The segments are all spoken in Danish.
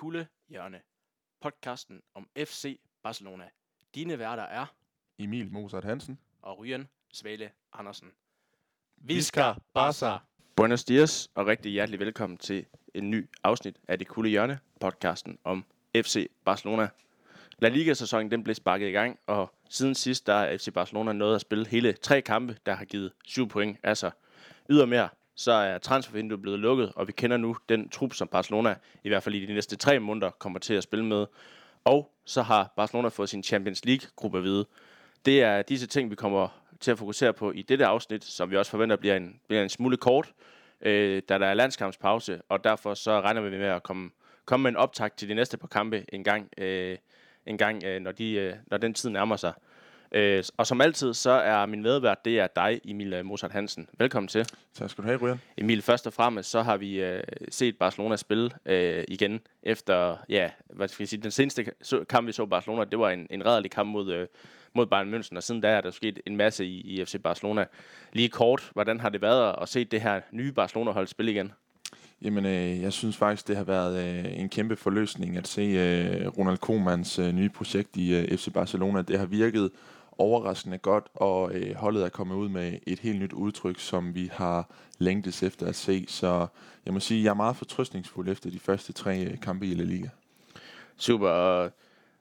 Kulde Hjørne, podcasten om FC Barcelona. Dine værter er Emil Mozart Hansen. og Ryan Svale Andersen. Visca Barca. Buenos dias, og rigtig hjertelig velkommen til en ny afsnit af Det Kulde Hjørne, podcasten om FC Barcelona. La Liga-sæsonen den blev sparket i gang, og siden sidst der er FC Barcelona nået at spille hele tre kampe, der har givet syv point. Altså ydermere, så er transfervinduet blevet lukket, og vi kender nu den trup, som Barcelona i hvert fald i de næste tre måneder kommer til at spille med. Og så har Barcelona fået sin Champions League-gruppe at vide. Det er disse ting, vi kommer til at fokusere på i dette afsnit, som vi også forventer bliver en, bliver en smule kort, øh, da der er landskampspause, og derfor så regner vi med at komme, komme med en optakt til de næste par kampe en gang, øh, en gang øh, når, de, øh, når den tid nærmer sig. Øh, og som altid, så er min medvært, det er dig, Emil øh, Mozart Hansen. Velkommen til. Tak skal du have, Ryan. Emil, først og fremmest, så har vi øh, set Barcelona spille øh, igen efter, ja, hvad skal jeg sige, den seneste kamp, vi så Barcelona, det var en, en redderlig kamp mod, øh, mod Bayern München, og siden da er der sket en masse i, i FC Barcelona. Lige kort, hvordan har det været at se det her nye Barcelona-hold spille igen? Jamen, øh, jeg synes faktisk, det har været øh, en kæmpe forløsning at se øh, Ronald Koemans øh, nye projekt i øh, FC Barcelona. Det har virket overraskende godt, og øh, holdet er kommet ud med et helt nyt udtryk, som vi har længtes efter at se. Så jeg må sige, jeg er meget fortrøstningsfuld efter de første tre øh, kampe i La Liga. Super, og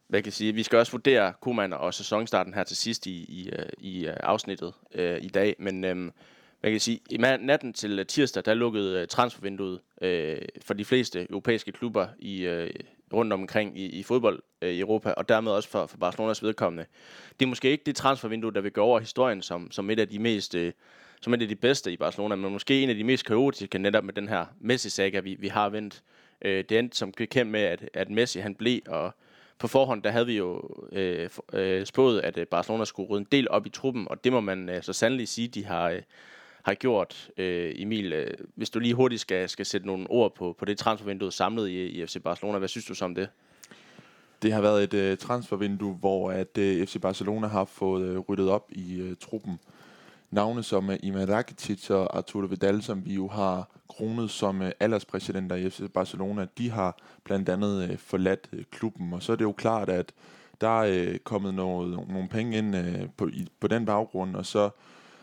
hvad kan jeg sige, vi skal også vurdere Koeman og sæsonstarten her til sidst i, i, øh, i øh, afsnittet øh, i dag, men øh, hvad kan jeg sige, i natten til tirsdag, der lukkede transfervinduet øh, for de fleste europæiske klubber i, øh, rundt omkring i, i fodbold øh, i Europa, og dermed også for, for Barcelonas vedkommende. Det er måske ikke det transfervindue, der vil gå over historien som, som et af de mest... Øh, som et af de bedste i Barcelona, men måske en af de mest kaotiske netop med den her Messi-saga, vi, vi har vendt. Øh, det endte som kendt med, at, at Messi han blev, og på forhånd, der havde vi jo øh, øh, spået, at øh, Barcelona skulle rydde en del op i truppen, og det må man øh, så sandelig sige, de har, øh, har gjort. Øh, Emil, øh, hvis du lige hurtigt skal, skal sætte nogle ord på, på det transfervindue samlet i, i FC Barcelona, hvad synes du så om det? Det har været et øh, transfervindue, hvor at øh, FC Barcelona har fået øh, ryddet op i øh, truppen. Navne som øh, Iman Rakitic og Arturo Vidal, som vi jo har kronet som øh, alderspræsidenter i FC Barcelona, de har blandt andet øh, forladt øh, klubben. Og så er det jo klart, at der er øh, kommet noget, nogle penge ind øh, på, i, på den baggrund, og så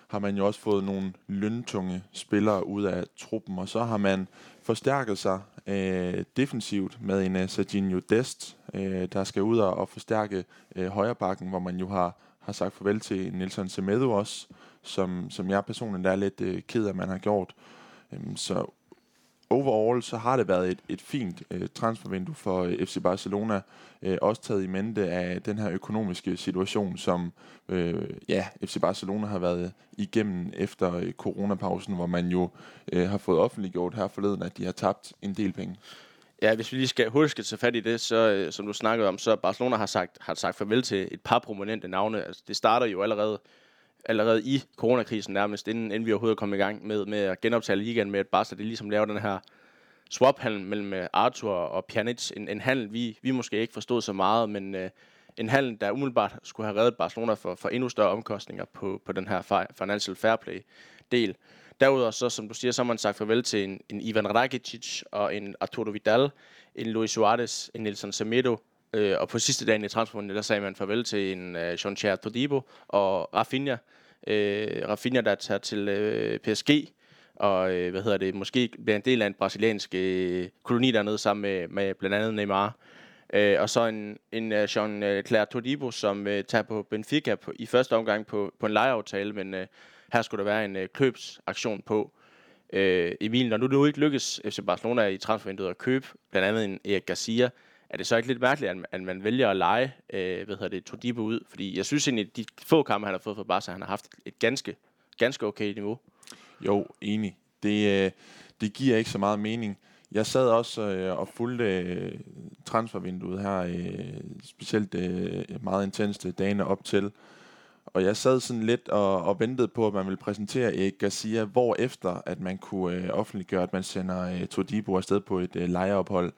har man jo også fået nogle løntunge spillere ud af truppen, og så har man forstærket sig øh, defensivt med en uh, Serginho Dest, øh, der skal ud og, og forstærke øh, højrebakken, hvor man jo har, har sagt farvel til Nelson Semedo også, som, som jeg personligt er lidt øh, ked af, at man har gjort. Øhm, så overall så har det været et, et fint øh, transfervindue for øh, FC Barcelona, øh, også taget i mente af den her økonomiske situation, som øh, ja, FC Barcelona har været igennem efter øh, coronapausen, hvor man jo øh, har fået offentliggjort her forleden, at de har tabt en del penge. Ja, hvis vi lige skal huske at tage fat i det, så øh, som du snakkede om, så Barcelona har sagt, har sagt farvel til et par prominente navne. Altså, det starter jo allerede allerede i coronakrisen nærmest, inden, inden vi overhovedet kom i gang med, med at genoptage ligaen med, at Barca det ligesom laver den her swap-handel mellem øh, Arthur og Pjanic. En, en handel, vi, vi måske ikke forstod så meget, men øh, en handel, der umiddelbart skulle have reddet Barcelona for, for endnu større omkostninger på, på den her financial fair play-del. Derudover, så, som du siger, så har man sagt farvel til en, en Ivan Rakitic og en Arturo Vidal, en Luis Suarez, en Nelson Semedo, øh, og på sidste dagen i transfervinduet, der sagde man farvel til en øh, Jean-Pierre Todibo og Rafinha. Øh, Rafinha, der tager til øh, PSG, og øh, hvad hedder det, måske bliver en del af en brasiliansk øh, koloni dernede sammen med, med blandt andet Neymar. Øh, og så en, en uh, Jean-Claire Todibo, som øh, tager på Benfica på, i første omgang på, på en lejeaftale, men øh, her skulle der være en øh, købsaktion på. Øh, Emil, når du nu ikke lykkes FC Barcelona i transfervinduet at købe blandt andet en Erik Garcia, er det så ikke lidt mærkeligt, at man, at man vælger at lege øh, hvad hedder det, Todibo ud? Fordi jeg synes egentlig, at de få kampe, han har fået for Barca, han har haft et ganske, ganske okay niveau. Jo, enig. Det, øh, det giver ikke så meget mening. Jeg sad også øh, og fulgte øh, transfervinduet her, øh, specielt øh, meget intenst øh, dagene op til. Og jeg sad sådan lidt og, og ventede på, at man ville præsentere Erik Garcia, hvor efter at man kunne øh, offentliggøre, at man sender øh, Todibo afsted på et øh, lejeophold.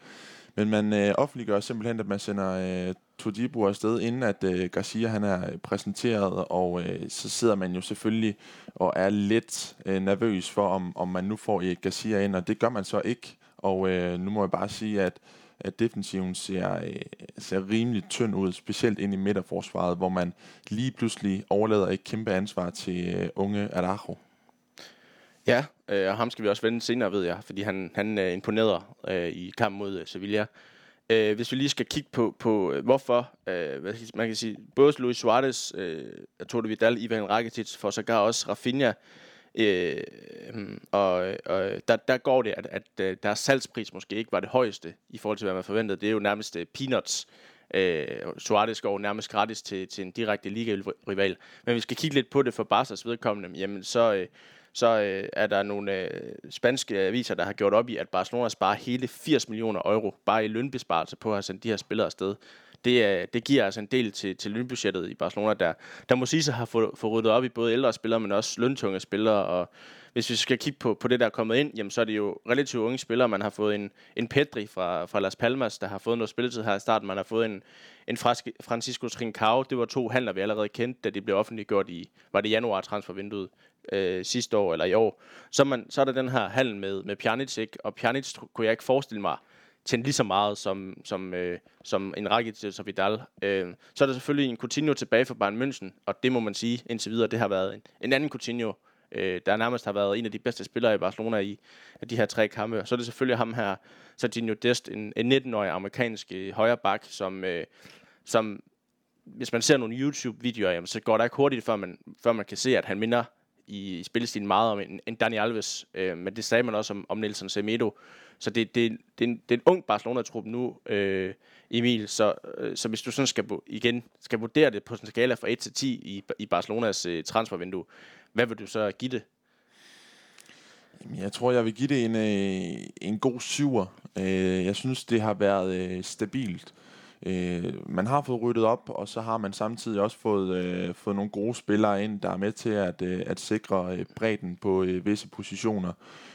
Men man øh, offentliggør simpelthen, at man sender øh, Todibo afsted, inden at øh, Garcia han er præsenteret, og øh, så sidder man jo selvfølgelig og er lidt øh, nervøs for, om, om man nu får Erik Garcia ind, og det gør man så ikke. Og øh, nu må jeg bare sige, at, at defensiven ser, øh, ser rimelig tynd ud, specielt ind i midterforsvaret, hvor man lige pludselig overlader et kæmpe ansvar til øh, unge Araujo. Ja, øh, og ham skal vi også vende senere, ved jeg, fordi han, han øh, imponerede øh, i kampen mod øh, Sevilla. Øh, hvis vi lige skal kigge på, på øh, hvorfor, øh, hvad, man kan sige, både Luis Suarez, øh, Arturo Vidal, Ivan Rakitic, for sågar også Rafinha, øh, og, og der, der går det, at, at, øh, deres salgspris måske ikke var det højeste i forhold til, hvad man forventede. Det er jo nærmest øh, peanuts. Øh, Suarez går nærmest gratis til, til en direkte liga-rival. Men vi skal kigge lidt på det for Barca's vedkommende. Jamen, så, øh, så øh, er der nogle øh, spanske aviser, der har gjort op i, at Barcelona sparer hele 80 millioner euro bare i lønbesparelse på at have sendt de her spillere afsted. Det, øh, det giver altså en del til, til lønbudgettet i Barcelona, der, der må sige sig har fået, fået ryddet op i både ældre spillere, men også løntunge spillere. Og hvis vi skal kigge på, på det, der er kommet ind, jamen, så er det jo relativt unge spillere. Man har fået en, en Pedri fra, fra Las Palmas, der har fået noget spilletid her i starten. Man har fået en, en Francisco Trincao. Det var to handler, vi allerede kendte, da de blev offentliggjort i, var det januar transfervinduet øh, sidste år eller i år. Så, man, så er der den her handel med, med Pjanic, ikke? og Pjanic kunne jeg ikke forestille mig tjente lige så meget som, som, øh, som en Rakitic og Vidal. Øh, så er der selvfølgelig en Coutinho tilbage for Bayern München, og det må man sige indtil videre, det har været en, en anden Coutinho, øh, der nærmest har været en af de bedste spillere i Barcelona i de her tre kampe. Så er det selvfølgelig ham her, Sergio Dest, en, en 19-årig amerikansk øh, højre bak, som, øh, som hvis man ser nogle YouTube-videoer, jamen, så går der ikke hurtigt, før man, før man kan se, at han minder i, spillestilen meget om en, en Dani Alves, øh, men det sagde man også om, om Nelson Semedo. Så det, det, det, er en, det er en ung Barcelona-trup nu, øh, Emil, så, øh, så hvis du sådan skal, igen skal vurdere det på en skala fra 1 til 10 i, i Barcelonas øh, transfervindue, hvad vil du så give det? Jeg tror, jeg vil give det en, øh, en god syver. Øh, jeg synes, det har været øh, stabilt. Øh, man har fået ryddet op, og så har man samtidig også fået, øh, fået nogle gode spillere ind, der er med til at, øh, at sikre øh, bredden på øh, visse positioner.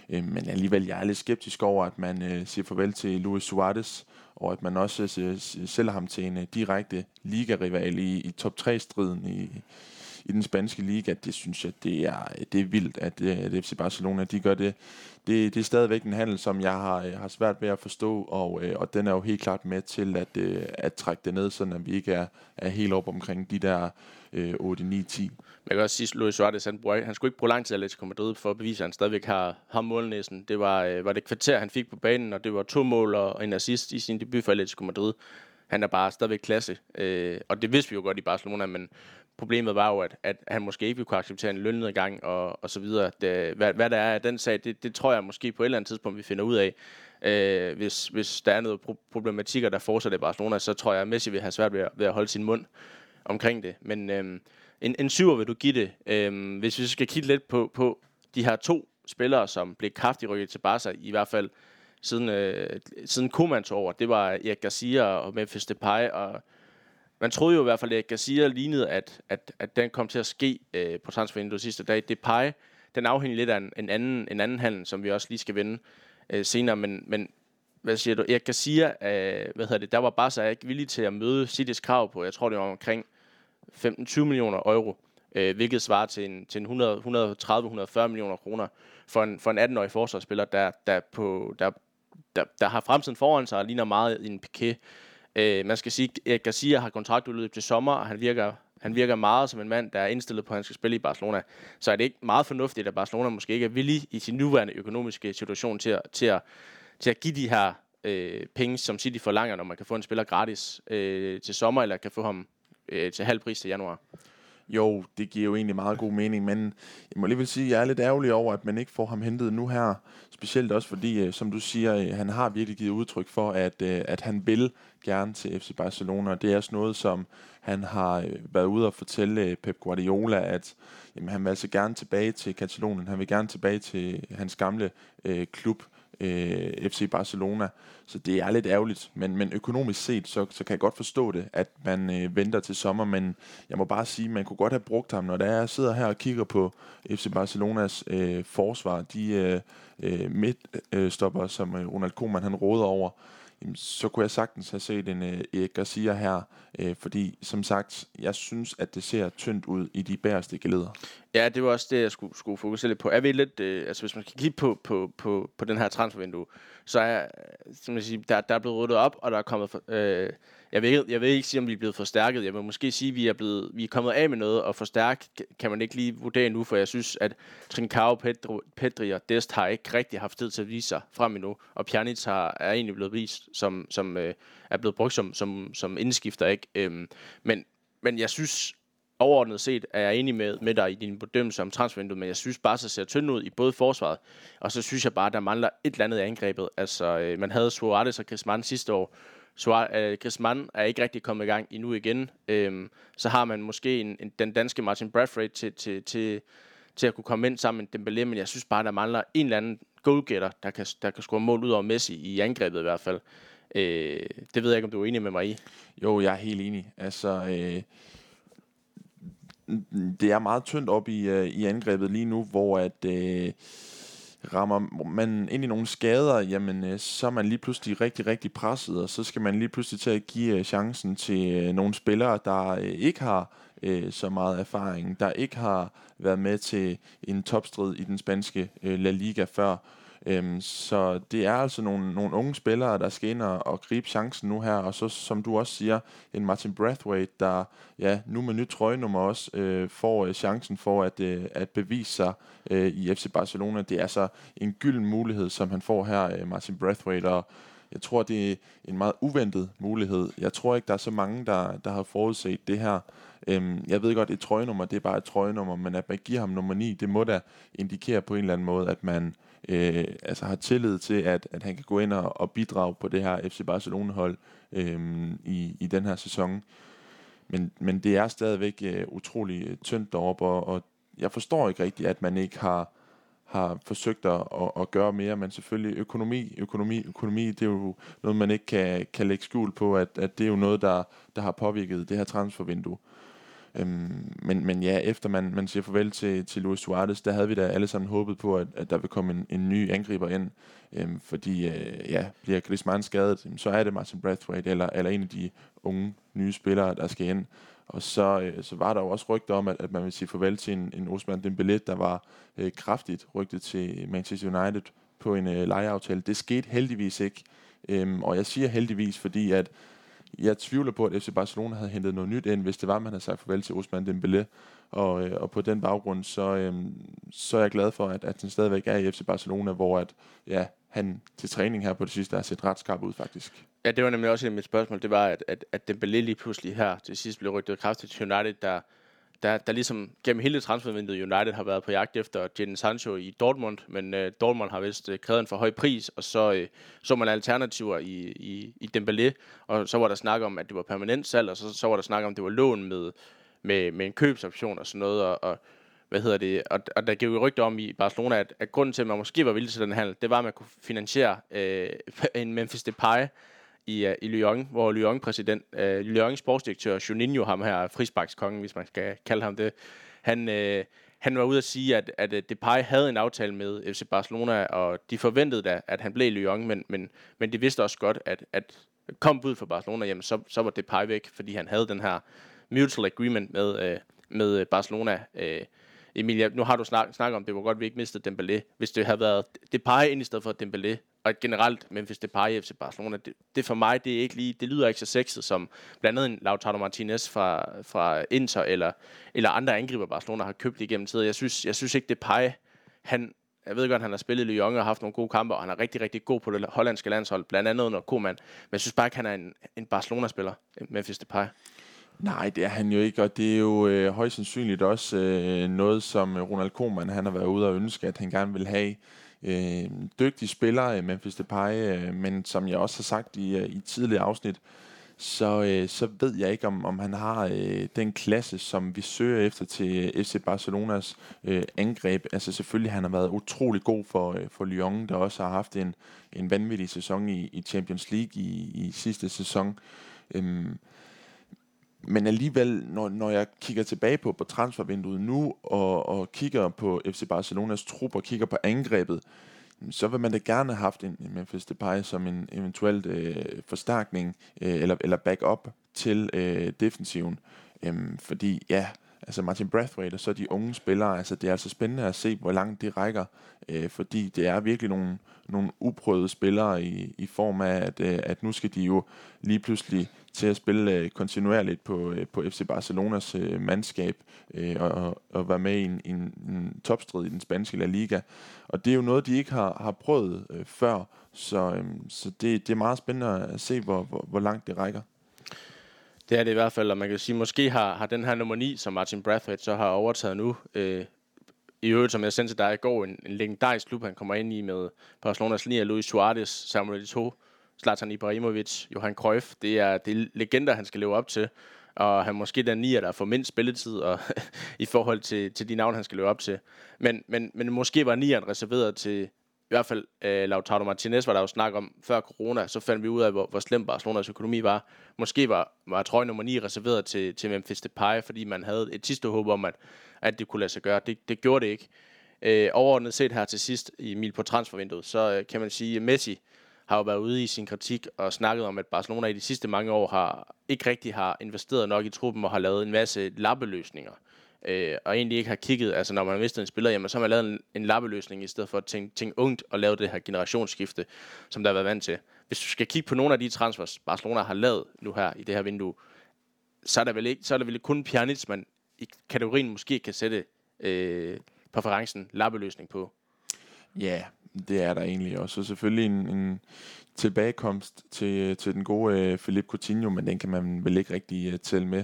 Øh, men alligevel, jeg er lidt skeptisk over, at man øh, siger farvel til Luis Suarez, og at man også øh, sælger ham til en øh, direkte ligarival i, i top 3-striden i, i den spanske liga, det synes jeg, det er, det er vildt, at, øh, at FC Barcelona de gør det. det. Det er stadigvæk en handel, som jeg har, øh, har svært ved at forstå, og, øh, og den er jo helt klart med til at, at trække det ned, sådan at vi ikke er, er helt op omkring de der øh, 8, 9, 10. Jeg kan også sige, at Luis Suarez, han, bruger, han skulle ikke bruge lang tid at Atletico Madrid for at bevise, at han stadigvæk har, har målnæsen. Det var, øh, var det kvarter, han fik på banen, og det var to mål og en assist i sin debut for Atletico Madrid. Han er bare stadigvæk klasse, øh, og det vidste vi jo godt i Barcelona, men problemet var jo, at, at han måske ikke ville kunne acceptere en lønnedgang og, og så videre. Det, hvad, hvad der er af den sag, det, det tror jeg måske på et eller andet tidspunkt, vi finder ud af. Øh, hvis, hvis der er noget pro- problematikker, der fortsætter i Barcelona, så tror jeg, at Messi vil have svært ved at, ved at holde sin mund omkring det. Men øh, en, en syver vil du give det. Øh, hvis vi skal kigge lidt på, på de her to spillere, som blev kraftigt rykket til Barca, i hvert fald siden, øh, siden Koeman tog over, det var Erik Garcia og Memphis Depay, og man troede jo i hvert fald, at Garcia lignede, at, at, at den kom til at ske øh, på transfervinduet sidste dag. Det pege, den afhænger lidt af en, en, anden, en anden handel, som vi også lige skal vende øh, senere, men, men hvad siger du, Erik Garcia, øh, hvad hedder det, der var bare så ikke villig til at møde Citys krav på, jeg tror det var omkring 15-20 millioner euro, øh, hvilket svarer til en, til en 130-140 millioner kroner for en, for en 18-årig forsvarsspiller, der, der, på, der, der, der har fremtiden foran sig og ligner meget i en Piqué. Øh, man skal sige, at Garcia har kontraktudløb til sommer, og han virker, han virker meget som en mand, der er indstillet på, at han skal spille i Barcelona. Så er det ikke meget fornuftigt, at Barcelona måske ikke er villig i sin nuværende økonomiske situation til at, til at, til at give de her øh, penge, som City forlanger, når man kan få en spiller gratis øh, til sommer, eller kan få ham øh, til halv pris til januar. Jo, det giver jo egentlig meget god mening, men jeg må alligevel sige, at jeg er lidt ærgerlig over, at man ikke får ham hentet nu her. Specielt også fordi, øh, som du siger, øh, han har virkelig givet udtryk for, at, øh, at han vil gerne til FC Barcelona. Det er også noget, som han har været ude og fortælle Pep Guardiola, at jamen, han vil altså gerne tilbage til Katalonien. Han vil gerne tilbage til hans gamle øh, klub øh, FC Barcelona. Så det er lidt ærgerligt, men, men økonomisk set, så, så kan jeg godt forstå det, at man øh, venter til sommer, men jeg må bare sige, man kunne godt have brugt ham, når der er, jeg sidder her og kigger på FC Barcelonas øh, forsvar, de øh, øh, midtstopper, som øh, Ronald Koeman han råder over, så kunne jeg sagtens have set en øh, Erik Garcia her, øh, fordi som sagt, jeg synes, at det ser tyndt ud i de bæreste geleder. Ja, det var også det, jeg skulle, skulle fokusere lidt på. Er vi lidt, øh, altså hvis man kan kigge på, på, på, på den her transfervindue, så er, som jeg siger, der, der er blevet ryddet op, og der er kommet, for, øh, jeg vil, jeg vil ikke sige, om vi er blevet forstærket. Jeg vil måske sige, at vi er, blevet, vi er kommet af med noget, og forstærket kan man ikke lige vurdere nu, for jeg synes, at Trincao, Pedro, Pedri og Dest har ikke rigtig haft tid til at vise sig frem endnu, og Pjanic har, er egentlig blevet vist, som, som øh, er blevet brugt som, som, som indskifter. Ikke? Øhm, men, men jeg synes, overordnet set er jeg enig med, med dig i din bedømmelse om transfervinduet, men jeg synes bare, så ser tynd ud i både forsvaret, og så synes jeg bare, der mangler et eller andet i angrebet. Altså, øh, man havde Suarez og Griezmann sidste år, Suarez, øh, Griezmann er ikke rigtig kommet i gang endnu igen. Øhm, så har man måske en, en, den danske Martin Bradford til, til, til, til at kunne komme ind sammen med Dembélé, men jeg synes bare, der mangler en eller anden goalgetter, der kan, der kan score mål ud over Messi i angrebet i hvert fald. Øh, det ved jeg ikke, om du er enig med mig i. Jo, jeg er helt enig. Altså, øh, det er meget tyndt op i, øh, i angrebet lige nu, hvor at... Øh, rammer man ind i nogle skader, jamen øh, så er man lige pludselig rigtig, rigtig presset, og så skal man lige pludselig til at give øh, chancen til øh, nogle spillere, der øh, ikke har Øh, så meget erfaring, der ikke har været med til en topstrid i den spanske øh, La Liga før, Øhm, så det er altså nogle, nogle unge spillere, der skal ind og, og gribe chancen nu her, og så som du også siger, en Martin Brathwaite, der ja, nu med nyt trøjenummer også øh, får øh, chancen for at, øh, at bevise sig øh, i FC Barcelona. Det er altså en gylden mulighed, som han får her, øh, Martin Brathwaite, og jeg tror, det er en meget uventet mulighed. Jeg tror ikke, der er så mange, der, der har forudset det her. Øhm, jeg ved godt, et trøjenummer, det er bare et trøjenummer, men at man giver ham nummer 9, det må da indikere på en eller anden måde, at man øh, altså har tillid til, at, at han kan gå ind og, og bidrage på det her FC Barcelona-hold øh, i, i den her sæson. Men, men det er stadigvæk øh, utrolig øh, tyndt deroppe, og, og jeg forstår ikke rigtigt, at man ikke har, har forsøgt at, at, at gøre mere, men selvfølgelig økonomi, økonomi, økonomi, det er jo noget, man ikke kan, kan lægge skjul på, at, at det er jo noget, der, der har påvirket det her transfervindue. Øhm, men, men ja, efter man, man siger farvel til, til Luis Suarez, der havde vi da alle sammen håbet på, at, at der vil komme en, en ny angriber ind. Øhm, fordi øh, ja, bliver Griezmann skadet, så er det Martin Brathwaite eller, eller en af de unge nye spillere, der skal ind. Og så, øh, så var der jo også rygter om, at, at man vil sige farvel til en, en Osman Dembélé, der var øh, kraftigt rygtet til Manchester United på en øh, lejeaftale. Det skete heldigvis ikke. Øhm, og jeg siger heldigvis, fordi at jeg tvivler på, at FC Barcelona havde hentet noget nyt ind, hvis det var, man havde sagt farvel til Osman Dembélé. Og, øh, og på den baggrund, så, øh, så er jeg glad for, at, at han stadigvæk er i FC Barcelona, hvor at, ja, han til træning her på det sidste har set ret skarp ud, faktisk. Ja, det var nemlig også et af mit spørgsmål. Det var, at, at, at Dembélé lige pludselig her til sidst blev rygtet kraftigt til United, der der, der ligesom gennem hele transfervinduet United har været på jagt efter Jadon Sancho i Dortmund, men øh, Dortmund har vist øh, krævet en for høj pris, og så øh, så man alternativer i, i, i Dembélé, og så var der snak om, at det var permanent salg, og så, så var der snak om, at det var lån med, med, med en købsoption og sådan noget, og, og hvad hedder det, og, og der gik jo rygter om i Barcelona, at, at grunden til, at man måske var villig til den handel, det var, at man kunne finansiere øh, en Memphis Depay, i, uh, i Lyon, hvor Lyon-præsident, uh, Lyons sportsdirektør Juninho, ham her frisbakskongen, hvis man skal kalde ham det, han, uh, han var ude at sige, at, at Depay havde en aftale med FC Barcelona, og de forventede da, at han blev i Lyon, men, men, men de vidste også godt, at, at kom ud for Barcelona, jamen så, så var Depay væk, fordi han havde den her mutual agreement med, uh, med Barcelona. Uh, Emilia, nu har du snak, snakket om, det var godt, at vi ikke mistede Dembélé. Hvis det havde været Depay ind i stedet for Dembélé, og generelt Memphis Depay i FC Barcelona, det, det for mig, det er ikke lige, det lyder ikke så sexet som blandt andet en Lautaro Martinez fra, fra Inter, eller, eller andre angriber Barcelona har købt igennem tiden. Jeg synes, jeg synes ikke, Depay, han, jeg ved godt, han har spillet i Lyon og haft nogle gode kampe, og han er rigtig, rigtig god på det hollandske landshold, blandt andet under Koeman. Men jeg synes bare ikke, han er en, en Barcelona-spiller, Memphis Depay. Nej, det er han jo ikke, og det er jo øh, højst sandsynligt også øh, noget, som Ronald Koeman han har været ude og ønske, at han gerne vil have. Øh, dygtig spiller, øh, Memphis Depay, øh, men som jeg også har sagt i, øh, i tidligere afsnit, så, øh, så ved jeg ikke, om, om han har øh, den klasse, som vi søger efter til øh, FC Barcelonas øh, angreb. Altså selvfølgelig, han har været utrolig god for, øh, for Lyon, der også har haft en, en vanvittig sæson i, i Champions League i, i sidste sæson. Øh, men alligevel, når, når jeg kigger tilbage på, på transfervinduet nu, og, og kigger på FC Barcelonas trup, og kigger på angrebet, så vil man da gerne have haft en, en Memphis Depay som en eventuelt øh, forstærkning øh, eller, eller backup til øh, defensiven. Øhm, fordi ja, altså Martin Brathwaite og så de unge spillere, altså det er altså spændende at se, hvor langt det rækker, øh, fordi det er virkelig nogle, nogle uprøvede spillere i, i form af, at, øh, at nu skal de jo lige pludselig til at spille øh, kontinuerligt på, øh, på FC Barcelonas øh, mandskab øh, og, og være med i en, en, en topstrid i den spanske La Liga. Og det er jo noget, de ikke har, har prøvet øh, før, så, øh, så det, det er meget spændende at se, hvor, hvor, hvor langt det rækker. Det er det i hvert fald, og man kan sige, måske har, har den her nummer 9, som Martin Brathwaite så har overtaget nu, øh, i øvrigt, som jeg sendte til dig i går, en, en legendarisk klub, han kommer ind i med Barcelonas linje, Luis Suarez, Samuel Eto'o, Zlatan Ibrahimovic, Johan Cruyff. Det er, det er legender, han skal leve op til. Og han måske den nier, der får mindst spilletid og, i forhold til, til de navne, han skal leve op til. Men, men, men måske var nieren reserveret til i hvert fald øh, Lautaro Martinez, var der jo snak om før corona, så fandt vi ud af, hvor, hvor slem Barcelonas økonomi var. Måske var, var trøje nummer 9 reserveret til, til Memphis Depay, fordi man havde et sidste håb om, at, at det kunne lade sig gøre. Det, det gjorde det ikke. Øh, overordnet set her til sidst i mil på transfervinduet, så øh, kan man sige, at Messi har jo været ude i sin kritik og snakket om, at Barcelona i de sidste mange år har ikke rigtig har investeret nok i truppen og har lavet en masse lappeløsninger. Øh, og egentlig ikke har kigget, altså når man har mistet en spiller, jamen så har man lavet en, en lappeløsning i stedet for at tænke, tænke ungt og lave det her generationsskifte, som der har været vant til. Hvis du skal kigge på nogle af de transfers, Barcelona har lavet nu her i det her vindue, så er der vel, ikke, så er der vel kun Pjanic, man i kategorien måske kan sætte øh, præferencen lappeløsning på. Ja, det er der egentlig også. Og selvfølgelig en, en tilbagekomst til, øh, til den gode øh, Philippe Coutinho, men den kan man vel ikke rigtig øh, tælle med.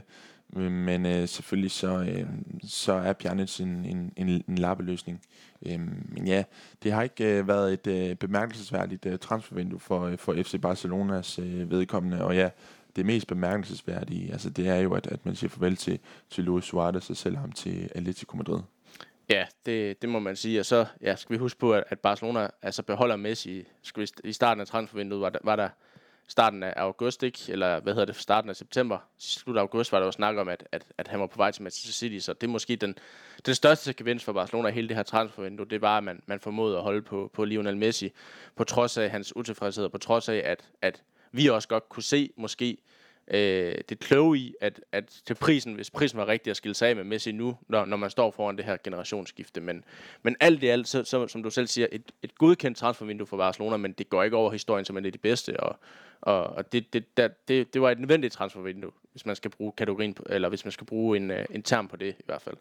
Øh, men øh, selvfølgelig så, øh, så er Pjanic en, en, en, en lappeløsning. Øh, men ja, det har ikke øh, været et øh, bemærkelsesværdigt øh, transfervindue for, øh, for FC Barcelonas øh, vedkommende. Og ja, det mest bemærkelsesværdige, altså det er jo, at, at man siger farvel til, til Luis Suarez og sælger ham til Atletico Madrid. Ja, det, det må man sige. Og så ja, skal vi huske på, at, at Barcelona altså beholder Messi. Skal vi, I starten af transfervinduet var der, var der starten af august, ikke? eller hvad hedder det, starten af september, slut af august, var der jo snak om, at, at, at han var på vej til Manchester City, så det er måske den, den største gevinst for Barcelona hele det her transfervindue, det var, at man, man formåede at holde på, på Lionel Messi, på trods af hans utilfredshed, på trods af, at, at vi også godt kunne se, måske, øh, det kloge i, at, at til prisen, hvis prisen var rigtig at skille sig af med Messi nu, når, når man står foran det her generationsskifte. Men, men alt i alt, så, så, som du selv siger, et, et godkendt transfervindue for Barcelona, men det går ikke over historien som er det de bedste, og, og, og det, det, der, det, det var et nødvendigt transfervindue, hvis man skal bruge kategorien, eller hvis man skal bruge en, øh, en term på det i hvert fald.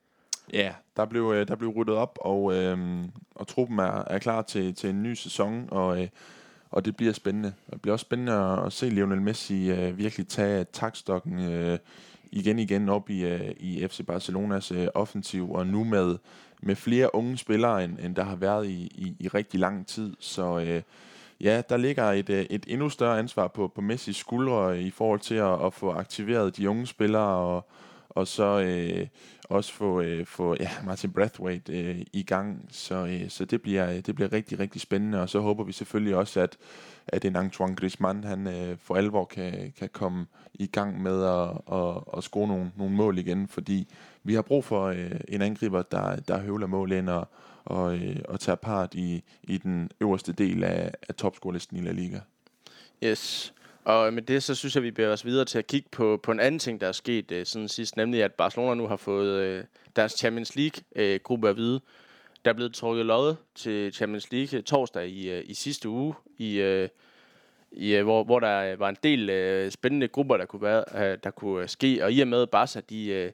Ja, der blev, øh, der blev ryddet op, og, øhm, og truppen er, er klar til, til en ny sæson, og øh, og det bliver spændende. Det bliver også spændende at, se Lionel Messi øh, virkelig tage takstokken øh, igen igen op i, øh, i FC Barcelonas øh, offensiv, og nu med, med flere unge spillere, end, end der har været i, i, i rigtig lang tid. Så øh, ja, der ligger et, øh, et endnu større ansvar på, på Messis skuldre i forhold til at, at få aktiveret de unge spillere, og, og så øh, også få, øh, få ja, Martin Brathwaite øh, i gang. Så, øh, så det, bliver, øh, det bliver rigtig, rigtig spændende, og så håber vi selvfølgelig også, at, at en Antoine Griezmann han, øh, for alvor kan, kan komme i gang med at, at, at score nogle, nogle mål igen, fordi vi har brug for øh, en angriber, der, der høvler mål ind og, og, øh, og tager part i, i den øverste del af, af topscorelisten i La Liga. Yes. Og øh, med det, så synes jeg, vi bevæger os videre til at kigge på, på en anden ting, der er sket øh, siden sidst, nemlig at Barcelona nu har fået øh, deres Champions League-gruppe øh, at vide. Der er blevet trukket lod til Champions League øh, torsdag i, øh, i sidste uge, i, øh, i, øh, hvor, hvor der var en del øh, spændende grupper, der kunne, være, øh, der kunne ske. Og i og med Barca, de... øh,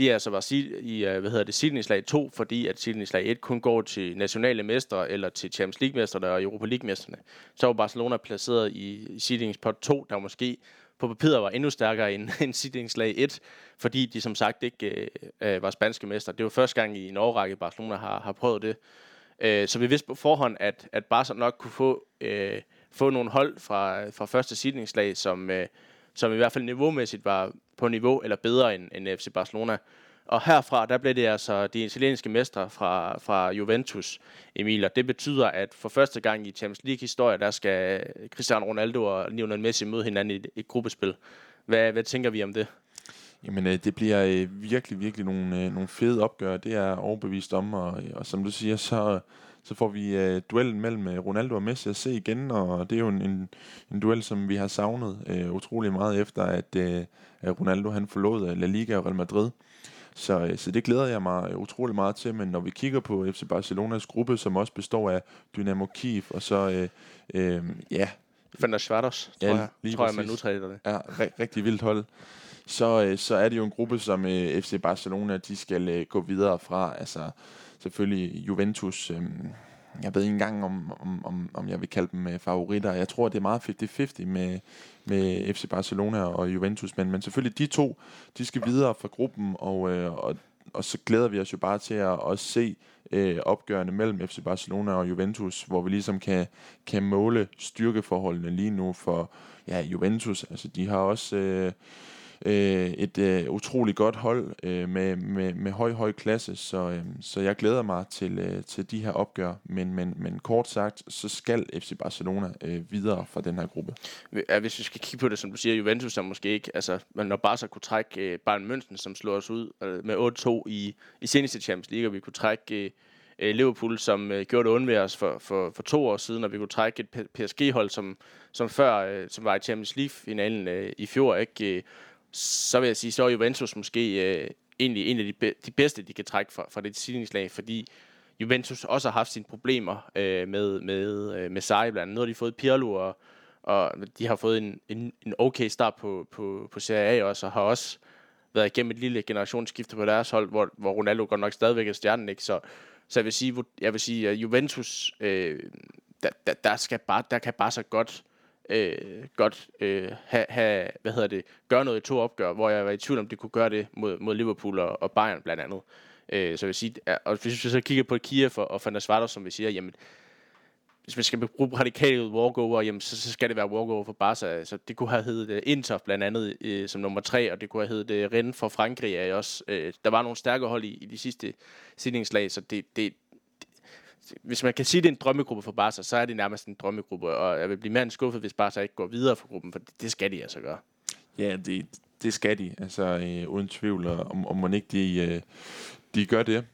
de er altså var i, øh, hvad hedder det, sidningslag 2, fordi at sidningslag 1 kun går til nationale mestre eller til Champions League-mesterne og Europa League-mesterne. Så var Barcelona placeret i, i sidningspot 2, der måske på papiret var endnu stærkere end, end slag 1, fordi de som sagt ikke øh, øh, var spanske mestre. Det var første gang i en årrække, Barcelona har, har prøvet det. Øh, så vi vidste på forhånd, at, at Barca nok kunne få, øh, få nogle hold fra, fra første sidningslag, som, øh, som i hvert fald niveaumæssigt var på niveau eller bedre end, end FC Barcelona. Og herfra, der blev det altså de italienske mestre fra, fra Juventus, Emil. Og det betyder, at for første gang i Champions League-historie, der skal Cristiano Ronaldo og Lionel Messi møde hinanden i et, et gruppespil. Hvad, hvad tænker vi om det? Jamen, øh, det bliver øh, virkelig, virkelig nogle, øh, nogle fede opgør. Det er overbevist om, og, og som du siger, så, så får vi øh, duellen mellem øh, Ronaldo og Messi at se igen, og det er jo en, en, en duel, som vi har savnet øh, utrolig meget efter, at, øh, Ronaldo han forlod øh, La Liga og Real Madrid. Så, øh, så det glæder jeg mig utrolig meget til, men når vi kigger på FC Barcelonas gruppe, som også består af Dynamo Kiev, og så, øh, øh, ja... Fender Schwartos, tror Ja, jeg, lige tror jeg, man udtaler det. Ja, ri- rigtig vildt hold. Så, øh, så er det jo en gruppe, som øh, FC Barcelona, de skal øh, gå videre fra. Altså selvfølgelig Juventus. Øh, jeg ved ikke engang, om, om, om, om jeg vil kalde dem øh, favoritter. Jeg tror, det er meget 50-50 med, med FC Barcelona og Juventus. Men, men selvfølgelig de to, de skal videre fra gruppen, og, øh, og, og så glæder vi os jo bare til at også se øh, opgørende mellem FC Barcelona og Juventus, hvor vi ligesom kan, kan måle styrkeforholdene lige nu for ja, Juventus. Altså de har også øh, øh, et øh, utroligt godt hold øh, med, med, med høj, høj klasse, så, øh, så jeg glæder mig til, øh, til de her opgør. Men, men, men kort sagt, så skal FC Barcelona øh, videre fra den her gruppe. Ja, hvis vi skal kigge på det, som du siger, Juventus er måske ikke, altså, men når Barca kunne trække øh, Bayern München, som slår os ud øh, med 8-2 i, i seneste Champions League, og vi kunne trække øh, øh Liverpool, som øh, gjorde det ondt ved os for, for, for to år siden, og vi kunne trække et PSG-hold, som, som før, øh, som var i Champions League-finalen øh, i fjor, ikke? Øh, så vil jeg sige, så er Juventus måske øh, egentlig en af de, be- de bedste, de kan trække fra, fra det tidningslag, fordi Juventus også har haft sine problemer øh, med, med, øh, med Sarri blandt andet. Nu har de fået Pirlo, og, og de har fået en, en, en okay start på, på, på Serie A også, og har også været igennem et lille generationsskifte på deres hold, hvor, hvor Ronaldo godt nok stadigvæk er stjernen, ikke? Så, så jeg vil sige, hvor- jeg vil sige at Juventus, øh, der, der, der, skal bare, der kan bare så godt, øh, godt øh, have, have, hvad hedder det, gøre noget i to opgør, hvor jeg var i tvivl om, de kunne gøre det mod, mod Liverpool og, og Bayern blandt andet. Øh, så jeg vil sige, og hvis vi så kigger på Kiev og, og Van som vi siger, jamen, hvis man skal bruge radikale walkover, jamen, så, så skal det være walkover for Barca. Så det kunne have heddet øh, Inter blandt andet øh, som nummer tre, og det kunne have heddet øh, Rennes for Frankrig. Er også, Øh, der var nogle stærke hold i, i de sidste sidningslag, så det, det, hvis man kan sige, at det er en drømmegruppe for Barca, så er det nærmest en drømmegruppe, og jeg vil blive mere end skuffet, hvis Barca ikke går videre for gruppen, for det, det skal de altså gøre. Ja, det, det skal de, altså øh, uden tvivl, og om, om man ikke de, øh, de gør det.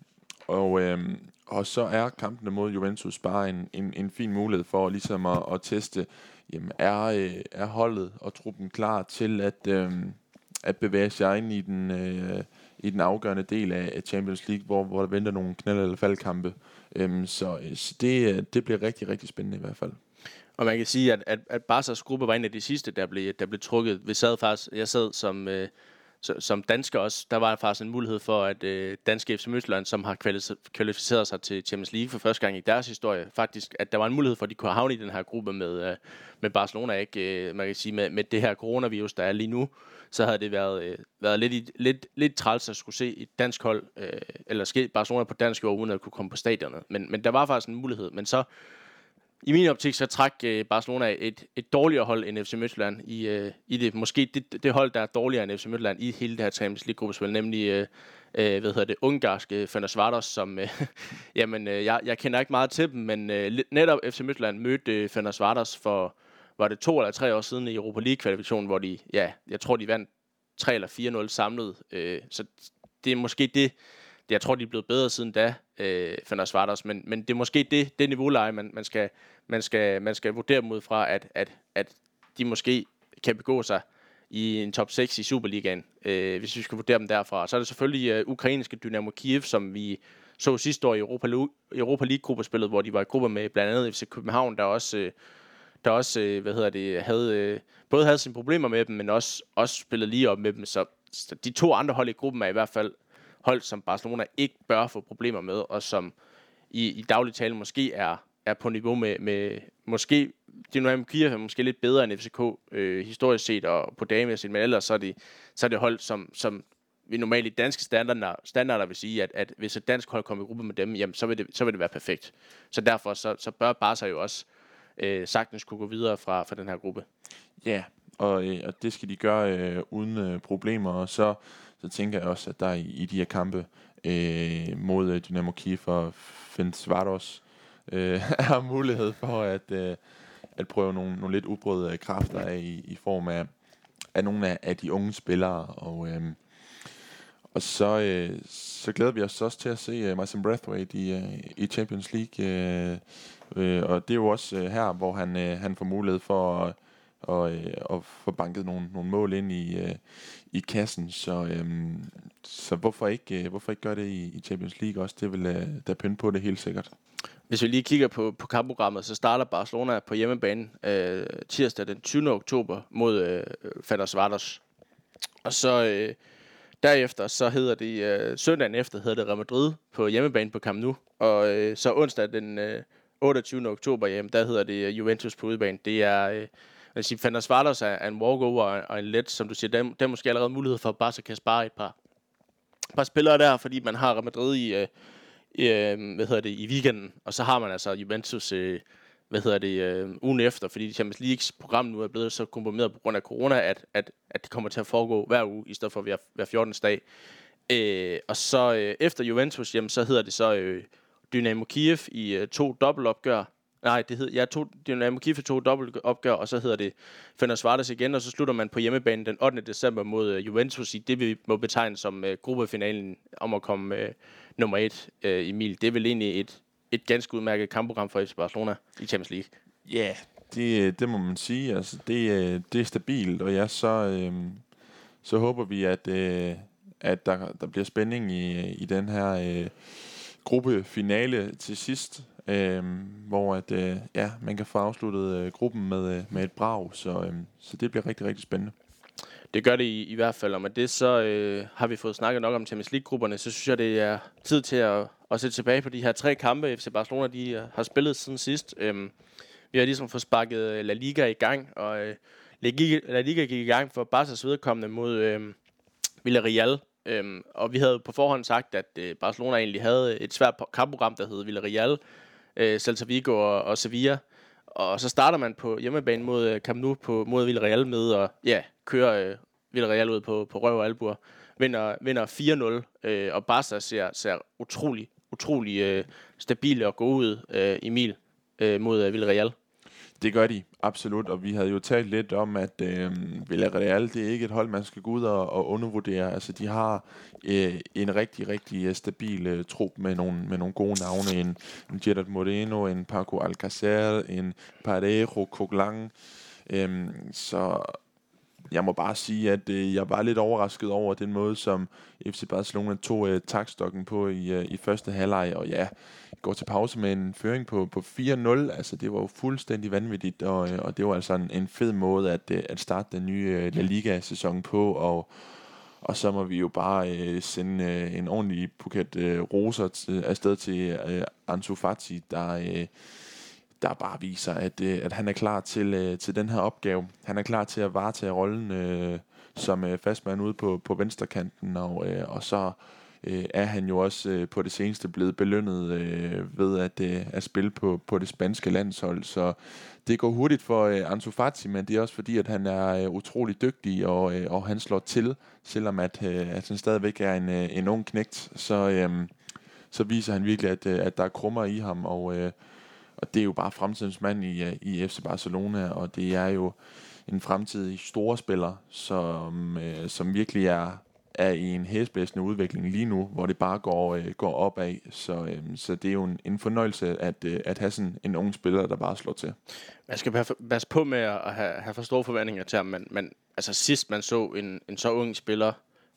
Og, øh, og så er kampene mod Juventus bare en, en, en fin mulighed for ligesom at, at teste, jamen er, øh, er holdet og truppen klar til at, øh, at bevæge sig ind i den, øh, i den afgørende del af Champions League, hvor, hvor der venter nogle knald- eller faldkampe. Øhm, så øh, så det, øh, det bliver rigtig, rigtig spændende i hvert fald. Og man kan sige, at, at, at Barca's gruppe var en af de sidste, der blev, der blev trukket. Vi sad faktisk, jeg sad som, øh, så- som dansker også. Der var faktisk en mulighed for, at øh, danske FC Midtjylland, som har kvalificeret sig til Champions League for første gang i deres historie, faktisk, at der var en mulighed for, at de kunne havne i den her gruppe med, øh, med Barcelona. Ikke? Øh, man kan sige, med, med det her coronavirus, der er lige nu, så havde det været, øh, været lidt, i, lidt, lidt træls at skulle se et dansk hold, øh, eller ske Barcelona på dansk jord, uden at kunne komme på stadionet. Men, men der var faktisk en mulighed. Men så i min optik, så træk øh, Barcelona et, et dårligere hold end FC Midtjylland i, øh, i det. Måske det, det hold, der er dårligere end FC Midtjylland i hele det her Champions League-gruppespil, nemlig øh, øh, hvad hedder det, ungarske Fenerbahce, som, øh, jamen, øh, jeg, jeg kender ikke meget til dem, men øh, netop FC Midtjylland mødte øh, Fenerbahce for, var det to eller tre år siden i Europa League-kvalifikationen, hvor de, ja, jeg tror, de vandt 3 eller 4-0 samlet. Øh, så det er måske det, jeg tror, de er blevet bedre siden da, øh, Fenerbahce, men, men det er måske det, det niveauleje, man, man, skal, man, skal, man skal vurdere dem ud fra, at, at, at de måske kan begå sig i en top 6 i Superligaen, øh, hvis vi skal vurdere dem derfra. Så er det selvfølgelig øh, ukrainske Dynamo Kiev, som vi så sidste år i Europa, Europa League-gruppespillet, hvor de var i gruppe med blandt andet FC København, der også, øh, der også øh, hvad hedder det, havde, øh, både havde sine problemer med dem, men også, også spillede lige op med dem. Så, så de to andre hold i gruppen er i hvert fald hold, som Barcelona ikke bør få problemer med, og som i, i daglig tale måske er, er på niveau med, med måske, Dynamo Kiev er måske lidt bedre end FCK øh, historisk set og på damemæssigt, men ellers så er det, så er det hold, som, som vi normalt i danske standarder, standarder vil sige, at, at hvis et dansk hold kommer i gruppe med dem, jamen, så, vil det, så vil det være perfekt. Så derfor så, så bør Barca jo også øh, sagtens kunne gå videre fra, fra den her gruppe. Ja, og, øh, og det skal de gøre øh, uden øh, problemer, og så, så tænker jeg også, at der i, i de her kampe øh, mod øh, Dynamo Kiev og Fenerbahce øh, er mulighed for at, øh, at prøve nogle, nogle lidt ubrødede øh, kræfter af i, i form af, af nogle af, af de unge spillere, og, øh, Og så, øh, så glæder vi os også til at se øh, uh, Martin Brathwaite i, uh, i Champions League. Øh, øh, og det er jo også uh, her, hvor han, uh, han får mulighed for at, og, øh, og få banket nogle, nogle mål ind i, øh, i kassen. Så, øh, så hvorfor, ikke, øh, hvorfor ikke gøre det i, i Champions League også? Det vil øh, da pynte på det helt sikkert. Hvis vi lige kigger på, på kampprogrammet, så starter Barcelona på hjemmebane øh, tirsdag den 20. oktober mod øh, Fenerbahce. Og så øh, derefter, så hedder det, øh, søndagen efter hedder det Real Madrid på hjemmebane på Camp Nou. Og øh, så onsdag den øh, 28. oktober, jamen, der hedder det øh, Juventus på udebane. Det er, øh, jeg sige, Fenerbahce er, er en walkover og en let, som du siger, der, der er måske allerede mulighed for at bare så kan spare et par, par spillere der, fordi man har Real Madrid i... Øh, øh, hvad hedder det, i weekenden, og så har man altså Juventus, øh, hvad hedder det, øh, ugen efter, fordi Champions Leagues program nu er blevet så komprimeret på grund af corona, at, at, at det kommer til at foregå hver uge, i stedet for hver, hver 14. dag. Øh, og så øh, efter Juventus, jamen, så hedder det så øh, Dynamo Kiev i øh, to dobbeltopgør. Nej, det hedder, jeg tog, Dynamo Kiev i to dobbeltopgør, og så hedder det Fenerbahce igen, og så slutter man på hjemmebane den 8. december mod uh, Juventus i det, vi må betegne som uh, gruppefinalen om at komme uh, nummer et, øh, Emil. Det er vel egentlig et, et ganske udmærket kampprogram for FC Barcelona i Champions League. Ja, yeah, det, det må man sige. Altså, det, det er stabilt, og ja, så, øh, så håber vi, at, øh, at der, der bliver spænding i, i den her øh, gruppefinale til sidst, øh, hvor at, øh, ja, man kan få afsluttet øh, gruppen med, øh, med et brag, så, øh, så det bliver rigtig, rigtig spændende. Det gør det i, i hvert fald, og med det så øh, har vi fået snakket nok om Champions League-grupperne, så synes jeg, det er tid til at, at se tilbage på de her tre kampe, FC Barcelona de øh, har spillet siden sidst. Øh, vi har ligesom fået sparket øh, La Liga i gang, og øh, La, Liga, La Liga gik i gang for Barca's vedkommende mod øh, Villarreal. Øhm, og vi havde på forhånd sagt, at øh, Barcelona egentlig havde et svært kampprogram, der hed Villarreal, øh, Celta Vigo og, og Sevilla. Og så starter man på hjemmebane mod øh, Camp Nou på, mod Villarreal med at ja, køre øh, Villarreal ud på, på røv og albuer. Vinder, vinder 4-0, øh, og Barca ser, ser utrolig, utrolig øh, stabile og gode ud, øh, Emil, øh, mod øh, Villarreal. Det gør de, absolut. Og vi havde jo talt lidt om, at øh, Villarreal, det er ikke et hold, man skal gå ud og, og undervurdere. Altså, de har øh, en rigtig, rigtig øh, stabil øh, trup med nogle, med nogle gode navne. En, en Gerard Moreno, en Paco Alcacer, en Parejo, Koglang. Øh, så jeg må bare sige, at øh, jeg var lidt overrasket over den måde, som FC Barcelona tog øh, takstokken på i, øh, i første halvleg, og ja, går til pause med en føring på, på 4-0. Altså, det var jo fuldstændig vanvittigt, og, øh, og det var altså en, en fed måde at, øh, at starte den nye øh, La Liga-sæson på, og, og så må vi jo bare øh, sende øh, en ordentlig buket øh, roser t- afsted til øh, Ansu Fati, der... Øh, der bare viser, at, øh, at han er klar til, øh, til den her opgave. Han er klar til at varetage rollen øh, som øh, fastmand ude på, på venstrekanten, og, øh, og så øh, er han jo også øh, på det seneste blevet belønnet øh, ved at, øh, at spille på, på det spanske landshold. Så det går hurtigt for øh, Ansu Fati, men det er også fordi, at han er øh, utrolig dygtig, og, øh, og han slår til, selvom at, øh, at han stadigvæk er en, øh, en ung knægt. Så, øh, så viser han virkelig, at, øh, at der er krummer i ham, og øh, og det er jo bare fremtidens mand i, øh, i FC Barcelona, og det er jo en fremtidig store spiller, som, øh, som virkelig er, er i en hæsblæsende udvikling lige nu, hvor det bare går, øh, går opad. Så, øh, så det er jo en, en fornøjelse at, øh, at have sådan en ung spiller, der bare slår til. Man skal passe på med at have, have for store forventninger til ham, men, men altså sidst man så en, en så ung spiller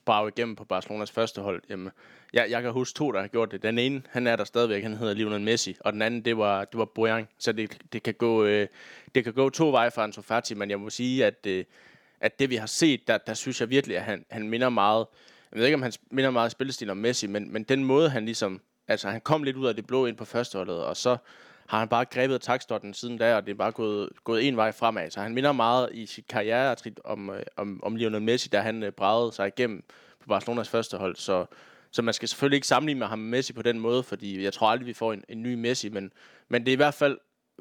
brage igennem på Barcelonas første hold, jamen, jeg, jeg kan huske to, der har gjort det. Den ene, han er der stadigvæk, han hedder Lionel Messi, og den anden, det var, det var Bojan. Så det, det, kan gå, øh, det kan gå to veje for Ansu Fati, men jeg må sige, at, øh, at det vi har set, der, der synes jeg virkelig, at han, han minder meget, jeg ved ikke, om han minder meget spillestil om Messi, men, men den måde, han ligesom, altså han kom lidt ud af det blå ind på førsteholdet, og så har han bare grebet takstotten siden da, og det er bare gået, gået en vej fremad. Så han minder meget i sit karriere om, øh, om, om Lionel Messi, da han øh, bragede sig igennem på Barcelonas første hold. Så, så man skal selvfølgelig ikke sammenligne med ham med Messi på den måde, fordi jeg tror aldrig, vi får en, en ny Messi, men, men det er i hvert fald,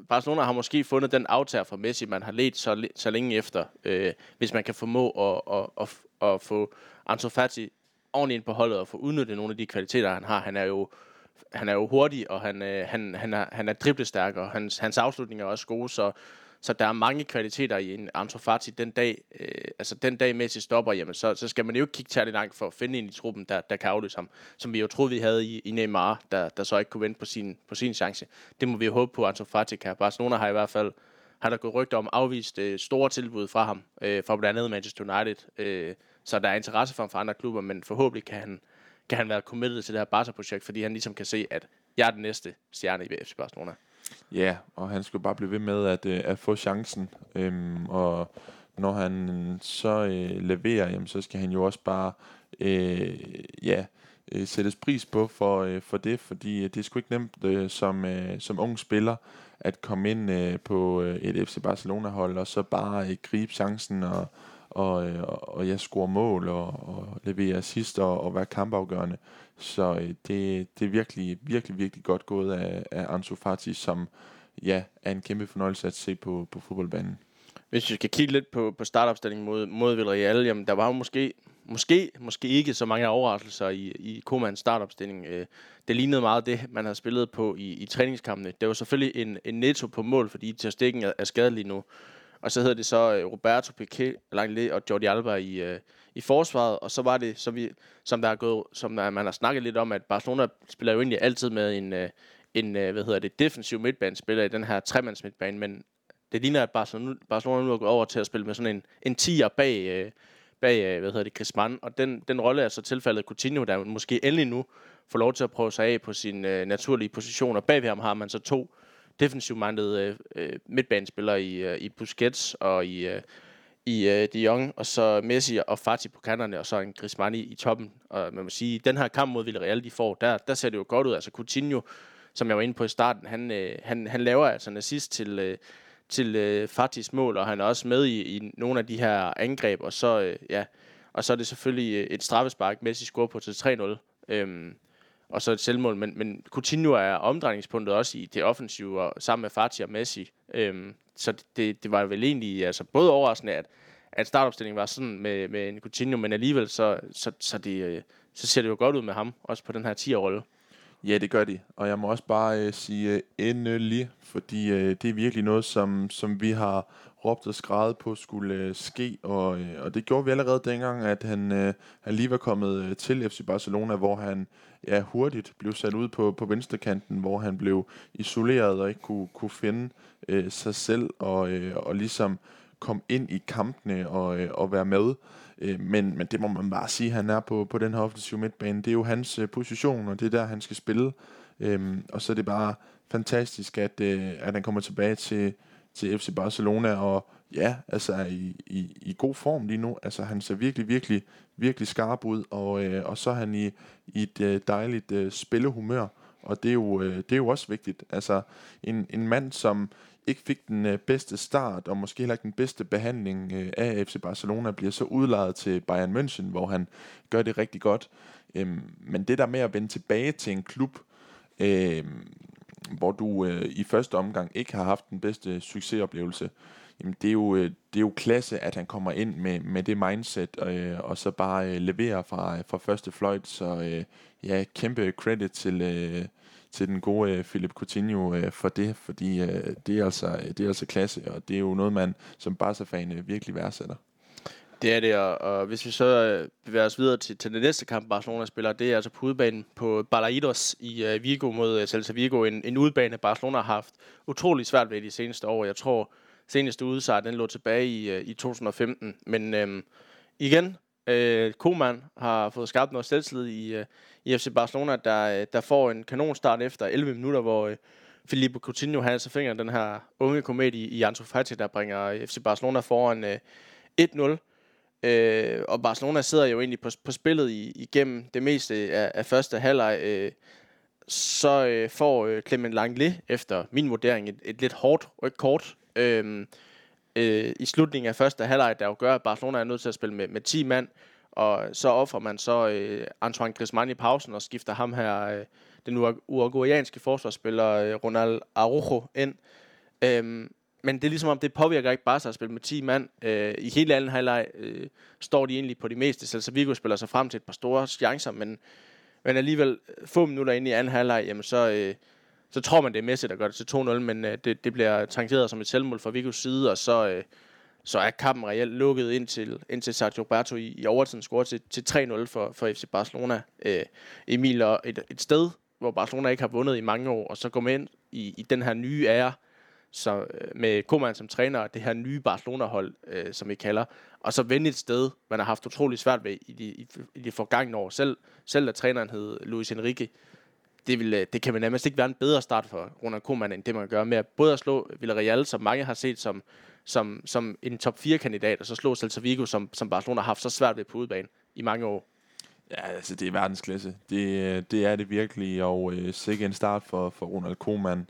Barcelona har måske fundet den aftager fra Messi, man har let så, så længe efter, øh, hvis man kan formå at, at, at, at få Ansu Fati ordentligt ind på holdet og få udnyttet nogle af de kvaliteter, han har. Han er jo han er jo hurtig, og han, øh, han, han, er, han er driblestærk, og hans, hans afslutninger er også gode, så, så der er mange kvaliteter i en Ansu Fati den dag, øh, altså den dag Messi stopper, jamen så, så skal man jo ikke kigge til langt for at finde en i truppen, der, der kan afløse ham, som vi jo troede, vi havde i, i Neymar, der, der så ikke kunne vente på sin, på sin chance. Det må vi jo håbe på, Ansu Fati kan. Barcelona har i hvert fald har der gået rygter om afvist øh, store tilbud fra ham, øh, fra blandt andet Manchester United, øh, så der er interesse for ham fra andre klubber, men forhåbentlig kan han, kan han være committed til det her Barca-projekt, fordi han ligesom kan se, at jeg er den næste stjerne i FC Barcelona. Ja, og han skulle bare blive ved med at, øh, at få chancen. Øhm, og når han så øh, leverer, jamen, så skal han jo også bare øh, ja, øh, sættes pris på for, øh, for det, fordi øh, det er sgu ikke nemt øh, som, øh, som ung spiller at komme ind øh, på øh, et FC Barcelona-hold, og så bare øh, gribe chancen og, og, øh, og jeg score mål og, og leverer assist og, og være kampafgørende. Så øh, det, det er virkelig, virkelig, virkelig godt gået af, af Ansu Fati, som ja, er en kæmpe fornøjelse at se på, på fodboldbanen. Hvis vi skal kigge lidt på, på startopstillingen mod, mod Villarreal, jamen der var jo måske, måske, måske ikke så mange overraskelser i, i Komans startopstilling. Øh, det lignede meget det, man har spillet på i, i træningskampene. Det var selvfølgelig en, en netto på mål, fordi Ter Stegen er, er skadet lige nu. Og så hedder det så øh, Roberto Piqué, Langley og Jordi Alba i, øh, i forsvaret. Og så var det, så vi, som der er gået, som der, man har snakket lidt om, at Barcelona spiller jo egentlig altid med en, øh, en øh, hvad hedder det, defensiv midtbanespiller i den her tremands midtbane, men det ligner, at Barcelona, Barcelona nu er gået over til at spille med sådan en, en tier bag, øh, bag hvad hedder det, Griezmann, og den, den rolle er så tilfældet Coutinho, der måske endelig nu får lov til at prøve sig af på sine øh, naturlige positioner. Bag ved ham har man så to defensiv-minded uh, øh, øh, midtbanespillere i, øh, i Busquets og i, øh, i øh, De Jong, og så Messi og Fati på kanterne, og så en Griezmann i, i toppen. Og man må sige, den her kamp mod Villarreal, de får, der, der ser det jo godt ud. Altså Coutinho, som jeg var inde på i starten, han, øh, han, han laver altså en assist til, øh, til øh, Fatis mål, og han er også med i, i nogle af de her angreb, og så, øh, ja, og så er det selvfølgelig øh, et straffespark, Messi scorer på til 3-0. Øhm, og så et selvmål. Men, men Coutinho er omdrejningspunktet også i det offensive, og sammen med Fati og Messi. Øhm, så det, det var vel egentlig altså både overraskende, at, at startopstillingen var sådan med, med en Coutinho, men alligevel så, så, så, det, øh, så ser det jo godt ud med ham, også på den her 10-rolle. Ja, det gør de. Og jeg må også bare øh, sige øh, endelig, fordi øh, det er virkelig noget, som, som vi har råbt og skrevet på skulle øh, ske. Og, øh, og det gjorde vi allerede dengang, at han, øh, han lige var kommet øh, til FC Barcelona, hvor han ja, hurtigt blev sat ud på, på venstrekanten, hvor han blev isoleret og ikke kunne, kunne finde øh, sig selv og, øh, og ligesom kom ind i kampene og, øh, og være med. Øh, men, men det må man bare sige, han er på, på den her offensive midtbane. Det er jo hans øh, position, og det er der, han skal spille. Øh, og så er det bare fantastisk, at, øh, at han kommer tilbage til, til FC Barcelona, og ja, altså er i, i, i god form lige nu. Altså han ser virkelig, virkelig, virkelig skarp ud, og, øh, og så er han i, i et øh, dejligt øh, spillehumør, og det er, jo, øh, det er jo også vigtigt. Altså en, en mand, som ikke fik den øh, bedste start, og måske heller ikke den bedste behandling øh, af FC Barcelona, bliver så udlejet til Bayern München, hvor han gør det rigtig godt. Øhm, men det der med at vende tilbage til en klub, øh, hvor du øh, i første omgang ikke har haft den bedste succesoplevelse, jamen det er jo, øh, det er jo klasse, at han kommer ind med, med det mindset, øh, og så bare øh, leverer fra, fra første fløjt. Så øh, ja, kæmpe credit til, øh, til den gode øh, Philip Coutinho øh, for det, fordi øh, det, er altså, det er altså klasse, og det er jo noget, man som Barca-fan øh, virkelig værdsætter. Det er det, og, og hvis vi så øh, bevæger os videre til, til den næste kamp, Barcelona spiller, det er altså på udbanen på Balaidos i øh, Vigo mod øh, Celta Vigo. En, en udbane, Barcelona har haft utrolig svært ved de seneste år. Jeg tror, seneste udsejr, den lå tilbage i, øh, i 2015. Men øh, igen, øh, Koeman har fået skabt noget selvtillid i, øh, i FC Barcelona, der, øh, der får en kanonstart efter 11 minutter, hvor Øh, Filippo Coutinho har altså fingeren den her unge komedie i Ansu Fati, der bringer FC Barcelona foran øh, 1-0. Øh, og Barcelona sidder jo egentlig på, på spillet i, igennem det meste af, af første halvleg. Øh, så øh, får øh, Clement Langley efter min vurdering et, et lidt hårdt kort øh, øh, i slutningen af første halvleg, der jo gør, at Barcelona er nødt til at spille med, med 10 mand. Og så offrer man så øh, Antoine Griezmann i pausen og skifter ham her, øh, den uruguayanske forsvarsspiller øh, Ronald Araujo ind. Øh, men det er ligesom om, det påvirker ikke bare sig at spille med 10 mand. Øh, I hele anden halvleg øh, står de egentlig på de meste. Så Vigo spiller sig frem til et par store chancer, men, men alligevel øh, få minutter ind i anden halvleg, jamen så, øh, så tror man, det er Messi, der gør det til 2-0, men øh, det, det bliver tankeret som et selvmål fra Vigos side, og så, øh, så er kampen reelt lukket ind til, ind til Sergio Roberto i, i overtiden scorer til, til 3-0 for, for FC Barcelona. Øh, Emil, og et, et sted, hvor Barcelona ikke har vundet i mange år, og så går man ind i, i den her nye ære, så, øh, med Koeman som træner, det her nye Barcelona-hold, øh, som vi kalder, og så vende et sted, man har haft utrolig svært ved i de, i, i de forgangne år. Selv, selv da træneren hed Luis Enrique, det, vil, øh, det kan man nærmest ikke være en bedre start for Ronald Koeman, end det man gør med at både at slå Villarreal, som mange har set som, som, som en top 4-kandidat, og så slå Celta Vigo, som, som Barcelona har haft så svært ved på udebane i mange år. Ja, altså det er verdensklasse. Det, det er det virkelig, og øh, sikkert en start for, for Ronald Koeman.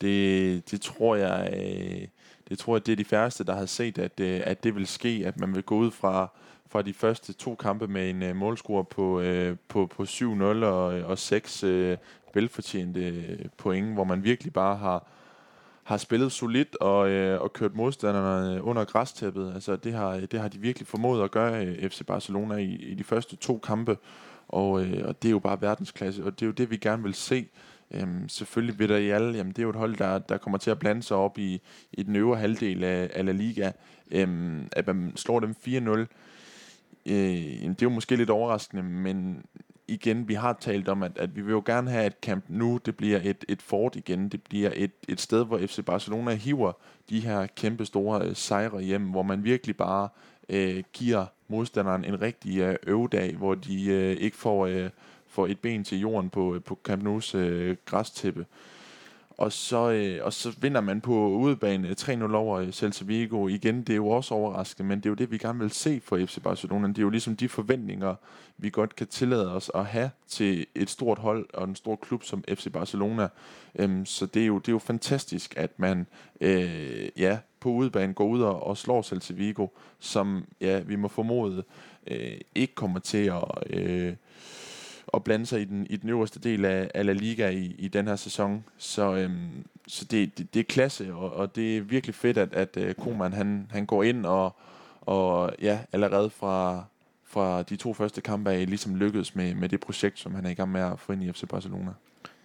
Det, det tror jeg, øh, det tror jeg, det er de færreste, der har set, at, øh, at det vil ske, at man vil gå ud fra, fra de første to kampe med en øh, målscore på, øh, på, på 7-0 og, og 6 øh, velfortjente øh, point, hvor man virkelig bare har, har spillet solidt og, øh, og kørt modstanderne øh, under græstæppet. Altså, det, har, øh, det har de virkelig formået at gøre øh, FC Barcelona i, i de første to kampe, og, øh, og det er jo bare verdensklasse, og det er jo det, vi gerne vil se. Øhm, selvfølgelig vil der i alle, jamen det er jo et hold, der, der kommer til at blande sig op i, i den øvre halvdel af, af La Liga. Øhm, at man slår dem 4-0, øh, det er jo måske lidt overraskende, men igen, vi har talt om, at, at vi vil jo gerne have et camp nu, det bliver et, et fort igen, det bliver et, et sted, hvor FC Barcelona hiver de her kæmpe store øh, sejre hjem, hvor man virkelig bare øh, giver modstanderen en rigtig øh, øvedag, hvor de øh, ikke får... Øh, får et ben til jorden på, øh, på Camp Nou's øh, græstæppe. Og så, øh, og så vinder man på udebane 3-0 over øh, Celta Vigo. Igen, det er jo også overraskende, men det er jo det, vi gerne vil se for FC Barcelona. Det er jo ligesom de forventninger, vi godt kan tillade os at have til et stort hold og en stor klub som FC Barcelona. Øhm, så det er, jo, det er jo fantastisk, at man øh, ja, på udebane går ud og, og slår Celta Vigo, som ja, vi må formode øh, ikke kommer til at... Øh, at blande sig i den, i den øverste del af, af La Liga i, i den her sæson. Så, øhm, så det, det, det er klasse, og, og det er virkelig fedt, at, at øh, uh, Koeman han, han går ind og, og ja, allerede fra, fra de to første kampe af ligesom lykkedes med, med det projekt, som han er i gang med at få ind i FC Barcelona.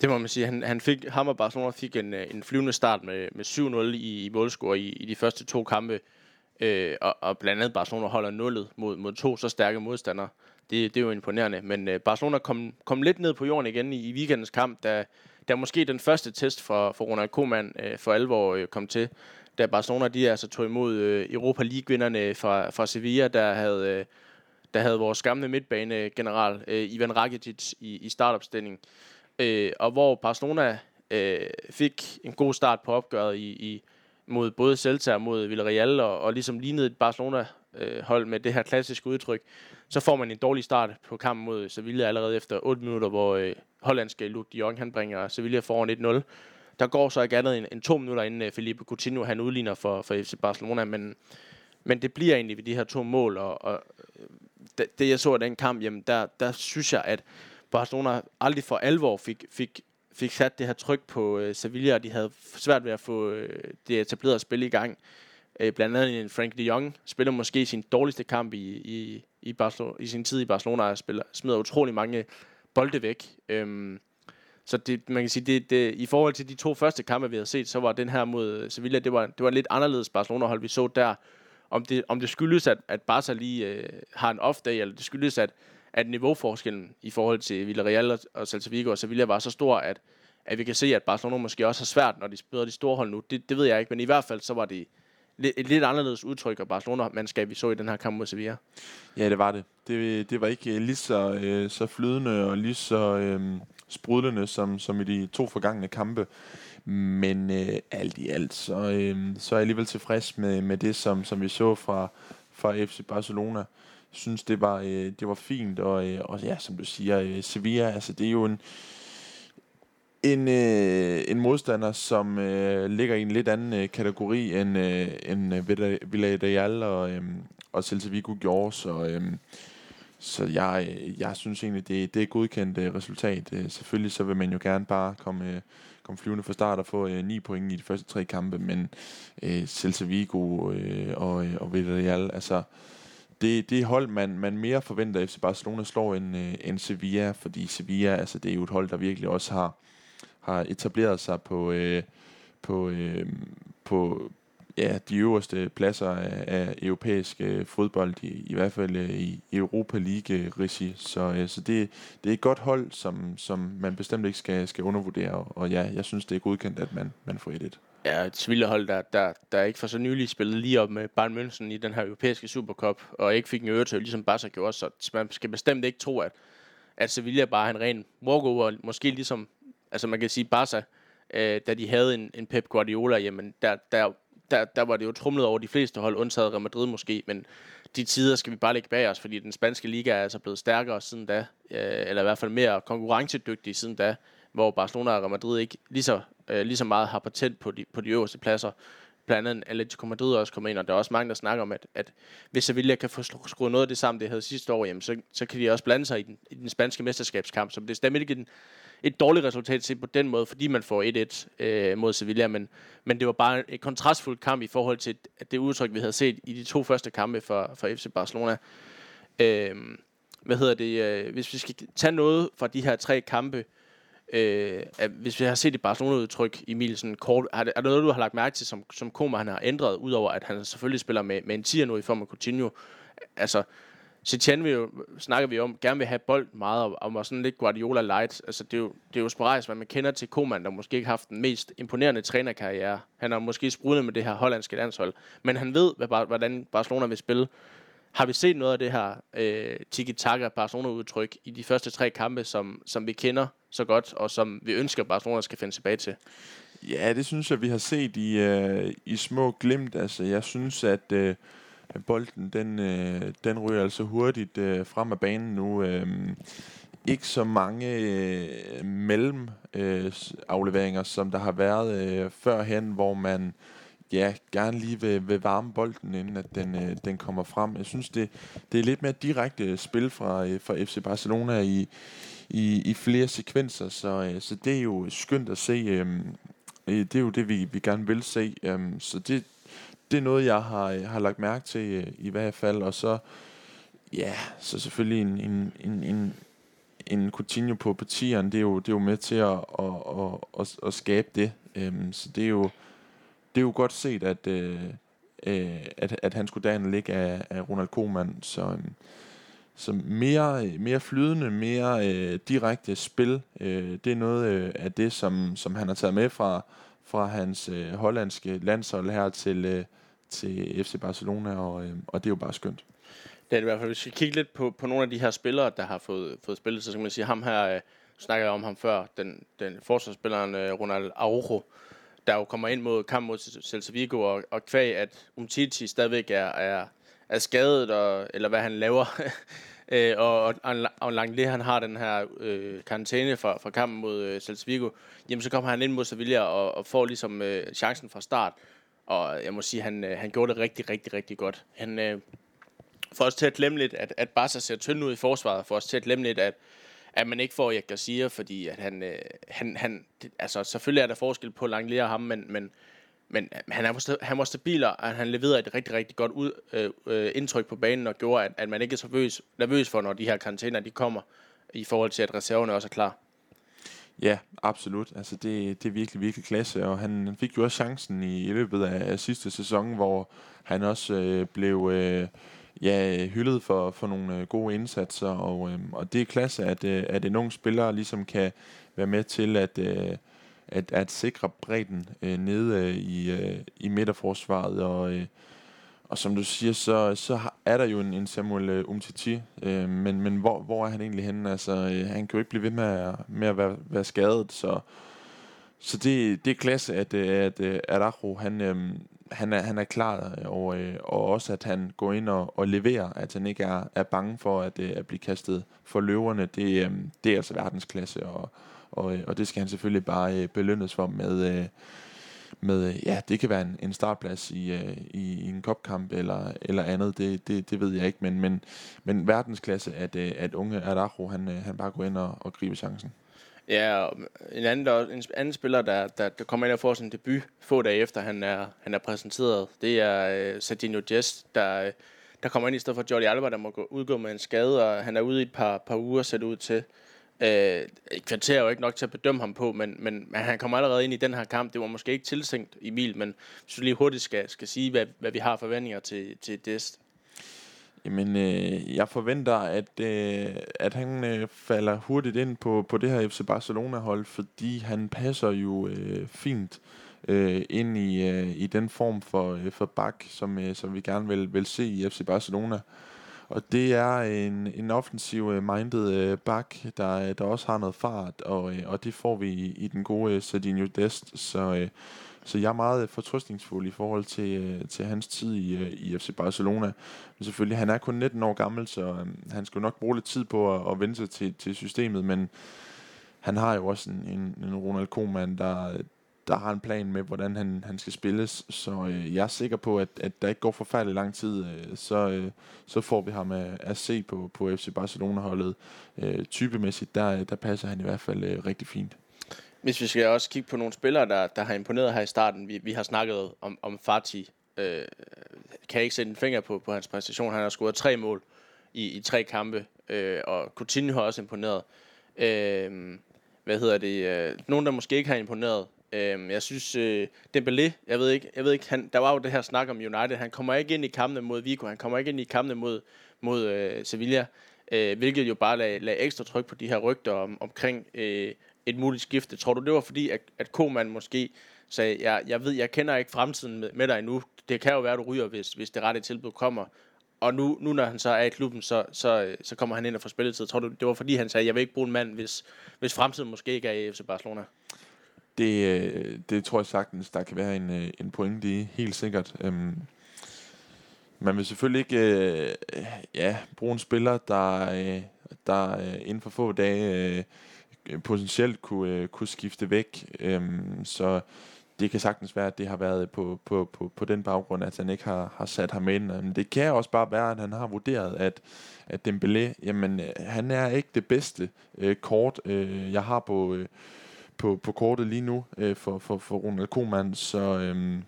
Det må man sige. Han, han fik, ham og Barcelona fik en, øh, en flyvende start med, med 7-0 i, i målscore i, i de første to kampe. Øh, og, og blandt andet Barcelona holder nullet mod, mod to så stærke modstandere det, det er jo imponerende. Men øh, Barcelona kom, kom lidt ned på jorden igen i, i weekendens kamp, da, da måske den første test for, for Ronald Koeman øh, for alvor øh, kom til. Da Barcelona de altså tog imod øh, Europa League-vinderne fra, fra Sevilla, der havde, øh, der havde vores gamle midtbanegeneral øh, Ivan Rakitic i, i startopstilling. Øh, og hvor Barcelona øh, fik en god start på opgøret i, i mod både Celta og mod Villarreal, og, og ligesom lignede et Barcelona-hold øh, med det her klassiske udtryk, så får man en dårlig start på kampen mod Sevilla allerede efter 8 minutter, hvor øh, hollandske Luke de Jong, han bringer Sevilla foran 1-0. Der går så ikke andet end, end to minutter, inden øh, Felipe Coutinho han udligner for, for FC Barcelona, men, men det bliver egentlig ved de her to mål, og, og øh, det, det jeg så af den kamp, jamen der, der synes jeg, at Barcelona aldrig for alvor fik, fik, fik sat det her tryk på øh, Sevilla, og de havde svært ved at få øh, det etablerede spil i gang. Øh, blandt andet en Frank de Jong spiller måske sin dårligste kamp i, i, i, Barcelona, i sin tid i Barcelona, og spiller, smider utrolig mange bolde væk. Øhm, så det, man kan sige, det, det, i forhold til de to første kampe, vi har set, så var den her mod Sevilla, det var, det var lidt anderledes Barcelona-hold, vi så der. Om det, om det skyldes, at, at Barca lige øh, har en off-day, eller det skyldes, at, at niveauforskellen i forhold til Villarreal og, og Celta Vigo og Sevilla var så stor, at, at vi kan se, at Barcelona måske også har svært, når de spiller de store hold nu. Det, det ved jeg ikke, men i hvert fald så var det et lidt anderledes udtryk af Barcelona-mandskab, vi så i den her kamp mod Sevilla. Ja, det var det. Det, det var ikke øh, lige så, øh, så flydende og lige så øh, sprudlende som, som i de to forgangne kampe. Men øh, alt i alt, så, øh, så er jeg alligevel tilfreds med, med det, som, som vi så fra, fra FC Barcelona. Jeg synes, det var, øh, det var fint, og, øh, og ja, som du siger, øh, Sevilla, altså det er jo en, en, øh, en modstander, som øh, ligger i en lidt anden øh, kategori end, øh, end øh, Villarreal og, øh, og Celta Vigo gjorde. Så, øh, så jeg, øh, jeg synes egentlig, det, det er et godkendt øh, resultat. Øh, selvfølgelig så vil man jo gerne bare komme, øh, komme flyvende fra start og få øh, 9 point i de første tre kampe, men øh, Celta Vigo øh, og, øh, og Villarreal, altså det, det hold, man, man mere forventer, at FC Barcelona slår end, øh, end Sevilla, fordi Sevilla, altså det er jo et hold, der virkelig også har har etableret sig på, øh, på, øh, på ja, de øverste pladser af, af europæisk øh, fodbold, i, i hvert fald øh, i Europa League-regi. Så, øh, så det, det er et godt hold, som, som man bestemt ikke skal, skal undervurdere, og, og ja, jeg synes, det er godkendt, at man, man får 1-1. Ja, et Sevilla-hold, der, der, der ikke for så nylig spillede lige op med Bayern München i den her europæiske Supercup, og ikke fik en øretøj, ligesom Barca gjorde, så man skal bestemt ikke tro, at, at Sevilla bare er en ren walkover, måske ligesom, altså man kan sige Barca, øh, da de havde en, en Pep Guardiola, jamen der, der, der, der var det jo trumlet over de fleste hold, undtaget Real Madrid måske, men de tider skal vi bare lægge bag os, fordi den spanske liga er altså blevet stærkere siden da, øh, eller i hvert fald mere konkurrencedygtig siden da, hvor Barcelona og Real Madrid ikke lige så, øh, lige så meget har patent på de, på de øverste pladser. Blandt andet Atletico Madrid også kommer ind, og der er også mange, der snakker om, at, at hvis Sevilla kan få skruet noget af det sammen, det havde sidste år, jamen, så, så kan de også blande sig i den, i den spanske mesterskabskamp. Så det er stadig ikke en, et dårligt resultat set på den måde, fordi man får 1-1 øh, mod Sevilla, men, men det var bare et kontrastfuldt kamp i forhold til det udtryk, vi havde set i de to første kampe for, for FC Barcelona. Øh, hvad hedder det? Øh, hvis vi skal tage noget fra de her tre kampe, øh, at hvis vi har set et Barcelona-udtryk, Emil, sådan kort, er, det, er det noget, du har lagt mærke til, som, som Koma han har ændret, udover at han selvfølgelig spiller med, med en 10'er nu i form af Coutinho? Altså, Setien vil jo, snakker vi om, gerne vil have bold meget, og, og sådan lidt Guardiola light. Altså, det er jo, det er jo sporadisk, hvad man kender til Koeman, der måske ikke har haft den mest imponerende trænerkarriere. Han har måske sprudlet med det her hollandske landshold, men han ved, hvad, hvordan Barcelona vil spille. Har vi set noget af det her øh, tiki-taka Barcelona-udtryk i de første tre kampe, som, som vi kender så godt, og som vi ønsker, at Barcelona skal finde tilbage til? Ja, det synes jeg, vi har set i, øh, i små glimt. Altså, jeg synes, at... Øh, bolden den, øh, den ryger altså hurtigt øh, frem af banen nu. Øh, ikke så mange øh, mellem øh, afleveringer, som der har været øh, førhen, hvor man ja, gerne lige vil, vil varme bolden, inden at den, øh, den kommer frem. Jeg synes, det, det er lidt mere direkte spil fra, øh, fra FC Barcelona i, i, i flere sekvenser, så, øh, så det er jo skønt at se. Øhm, øh, det er jo det, vi, vi gerne vil se. Øh, så det, det er noget, jeg har, øh, har lagt mærke til øh, i hvert fald. Og så, ja, så selvfølgelig en, en, en, en, en Coutinho på partierne, det er jo, det er jo med til at, at, at, at, at skabe det. Um, så det er jo, det er jo godt set, at, øh, øh at, at han skulle derinde ligge af, af Ronald Koeman. Så, um, så mere, øh, mere flydende, mere øh, direkte spil, øh, det er noget øh, af det, som, som han har taget med fra, fra hans øh, hollandske landshold her til, øh, til FC Barcelona, og, øh, og det er jo bare skønt. Det er det i hvert fald. Hvis vi kigger lidt på, på nogle af de her spillere, der har fået, fået spillet, så kan man sige, ham her, øh, snakkede jeg om ham før, den, den forsvarsspilleren øh, Ronald Araujo, der jo kommer ind mod kamp mod Celta Vigo, og, og kvæg, at Umtiti stadigvæk er, er, er skadet, og, eller hvad han laver, Øh, og, og, og det han har den her øh, karantæne fra, fra kampen mod øh, Vigo, jamen så kommer han ind mod Sevilla og, og får ligesom øh, chancen fra start. Og jeg må sige, han, øh, han gjorde det rigtig, rigtig, rigtig godt. Han øh, får os til at glemme lidt, at, at Barca ser tynd ud i forsvaret, får os til at glemme lidt, at, at man ikke får Jack Garcia, fordi at han, øh, han, han det, altså selvfølgelig er der forskel på Langley og ham, men, men men øh, han, er, han var stabil, og han leverede et rigtig, rigtig godt ud, øh, øh, indtryk på banen, og gjorde, at, at man ikke er så nervøs, nervøs for, når de her karantæner de kommer, i forhold til, at reserverne også er klar. Ja, absolut. Altså det, det er virkelig, virkelig klasse, og han fik jo også chancen i, i løbet af, af sidste sæson, hvor han også øh, blev øh, ja, hyldet for, for nogle øh, gode indsatser, og, øh, og det er klasse, at, øh, at en ung spiller ligesom kan være med til at... Øh, at, at sikre bredden øh, nede øh, i, øh, i midterforsvaret. Og, øh, og som du siger, så, så er der jo en, en Samuel øh, Umtiti, øh, men, men hvor, hvor er han egentlig henne? Altså, øh, han kan jo ikke blive ved med at, med at være, være skadet, så, så det, det er klasse, at, øh, at, at Araujo, han, øh, han, er, han er klar, øh, og, øh, og også at han går ind og, og leverer, at han ikke er, er bange for at, at blive kastet for løverne. Det, øh, det er altså verdensklasse, og, og, øh, og øh, og det skal han selvfølgelig bare øh, belønnes for med, øh, med øh, ja, det kan være en, en startplads i, øh, i, i en kopkamp eller, eller andet, det, det, det ved jeg ikke, men, men, men verdensklasse, at, øh, at unge Araujo, han, øh, han bare går ind og, og griber chancen. Ja, og en anden, der, en anden spiller, der, der, der kommer ind og får sin debut få dage efter, han er, han er præsenteret, det er øh, Serginho Jess, der, øh, der kommer ind i stedet for Jordi Alba, der må gå, udgå med en skade, og han er ude i et par, par uger, ser ud til. Øh, et kvarter er jo ikke nok til at bedømme ham på, men, men, men han kommer allerede ind i den her kamp. Det var måske ikke tilsænkt Emil, men hvis du lige hurtigt skal, skal sige, hvad, hvad vi har forventninger til, til Dest. Jamen, øh, jeg forventer, at, øh, at han øh, falder hurtigt ind på, på det her FC Barcelona-hold, fordi han passer jo øh, fint øh, ind i, øh, i den form for, øh, for bak, som, øh, som vi gerne vil, vil se i FC Barcelona. Og det er en, en offensiv øh, minded øh, bak, der, øh, der også har noget fart, og, øh, og det får vi i, i den gode øh, Sardinio Dest. Så, øh, så jeg er meget øh, fortrøstningsfuld i forhold til, øh, til hans tid i, øh, i FC Barcelona. Men selvfølgelig, han er kun 19 år gammel, så øh, han skal nok bruge lidt tid på at, at vende sig til, til systemet, men han har jo også en, en, en Ronald Koeman, der, der har en plan med, hvordan han, han skal spilles. Så øh, jeg er sikker på, at, at der ikke går forfærdelig lang tid, øh, så, øh, så får vi ham at, at se på, på FC Barcelona-holdet. Øh, typemæssigt, der, der passer han i hvert fald øh, rigtig fint. Hvis vi skal også kigge på nogle spillere, der, der har imponeret her i starten. Vi, vi har snakket om, om Fati. Øh, kan jeg ikke sætte en finger på, på hans præstation. Han har scoret tre mål i, i tre kampe, øh, og Coutinho har også imponeret. Øh, hvad hedder det? Øh, nogen, der måske ikke har imponeret. Øh, jeg synes, øh, Dembélé, jeg ved ikke, jeg ved ikke han, der var jo det her snak om United. Han kommer ikke ind i kampene mod Vigo. Han kommer ikke ind i kampene mod, mod øh, Sevilla. Øh, hvilket jo bare lagde, lag ekstra tryk på de her rygter om, omkring øh, et muligt skifte. Tror du, det var fordi, at, at Koeman måske sagde, jeg, jeg ved, jeg kender ikke fremtiden med, med dig endnu. Det kan jo være, at du ryger, hvis, hvis det rette tilbud kommer. Og nu, nu når han så er i klubben, så, så, så kommer han ind og får spilletid. Tror du, det var fordi, han sagde, jeg vil ikke bruge en mand, hvis, hvis fremtiden måske ikke er i FC Barcelona? Det, øh, det tror jeg sagtens, der kan være en, øh, en pointe i, helt sikkert. Øhm, man vil selvfølgelig ikke øh, ja, bruge en spiller, der, øh, der øh, inden for få dage øh, potentielt kunne, øh, kunne skifte væk. Øhm, så det kan sagtens være, at det har været på, på, på, på den baggrund, at han ikke har, har sat ham ind. Men det kan også bare være, at han har vurderet, at, at Dembélé, jamen, øh, han er ikke det bedste øh, kort, øh, jeg har på, øh, på, på kortet lige nu øh, for, for, for Ronald Koeman. Så, øh,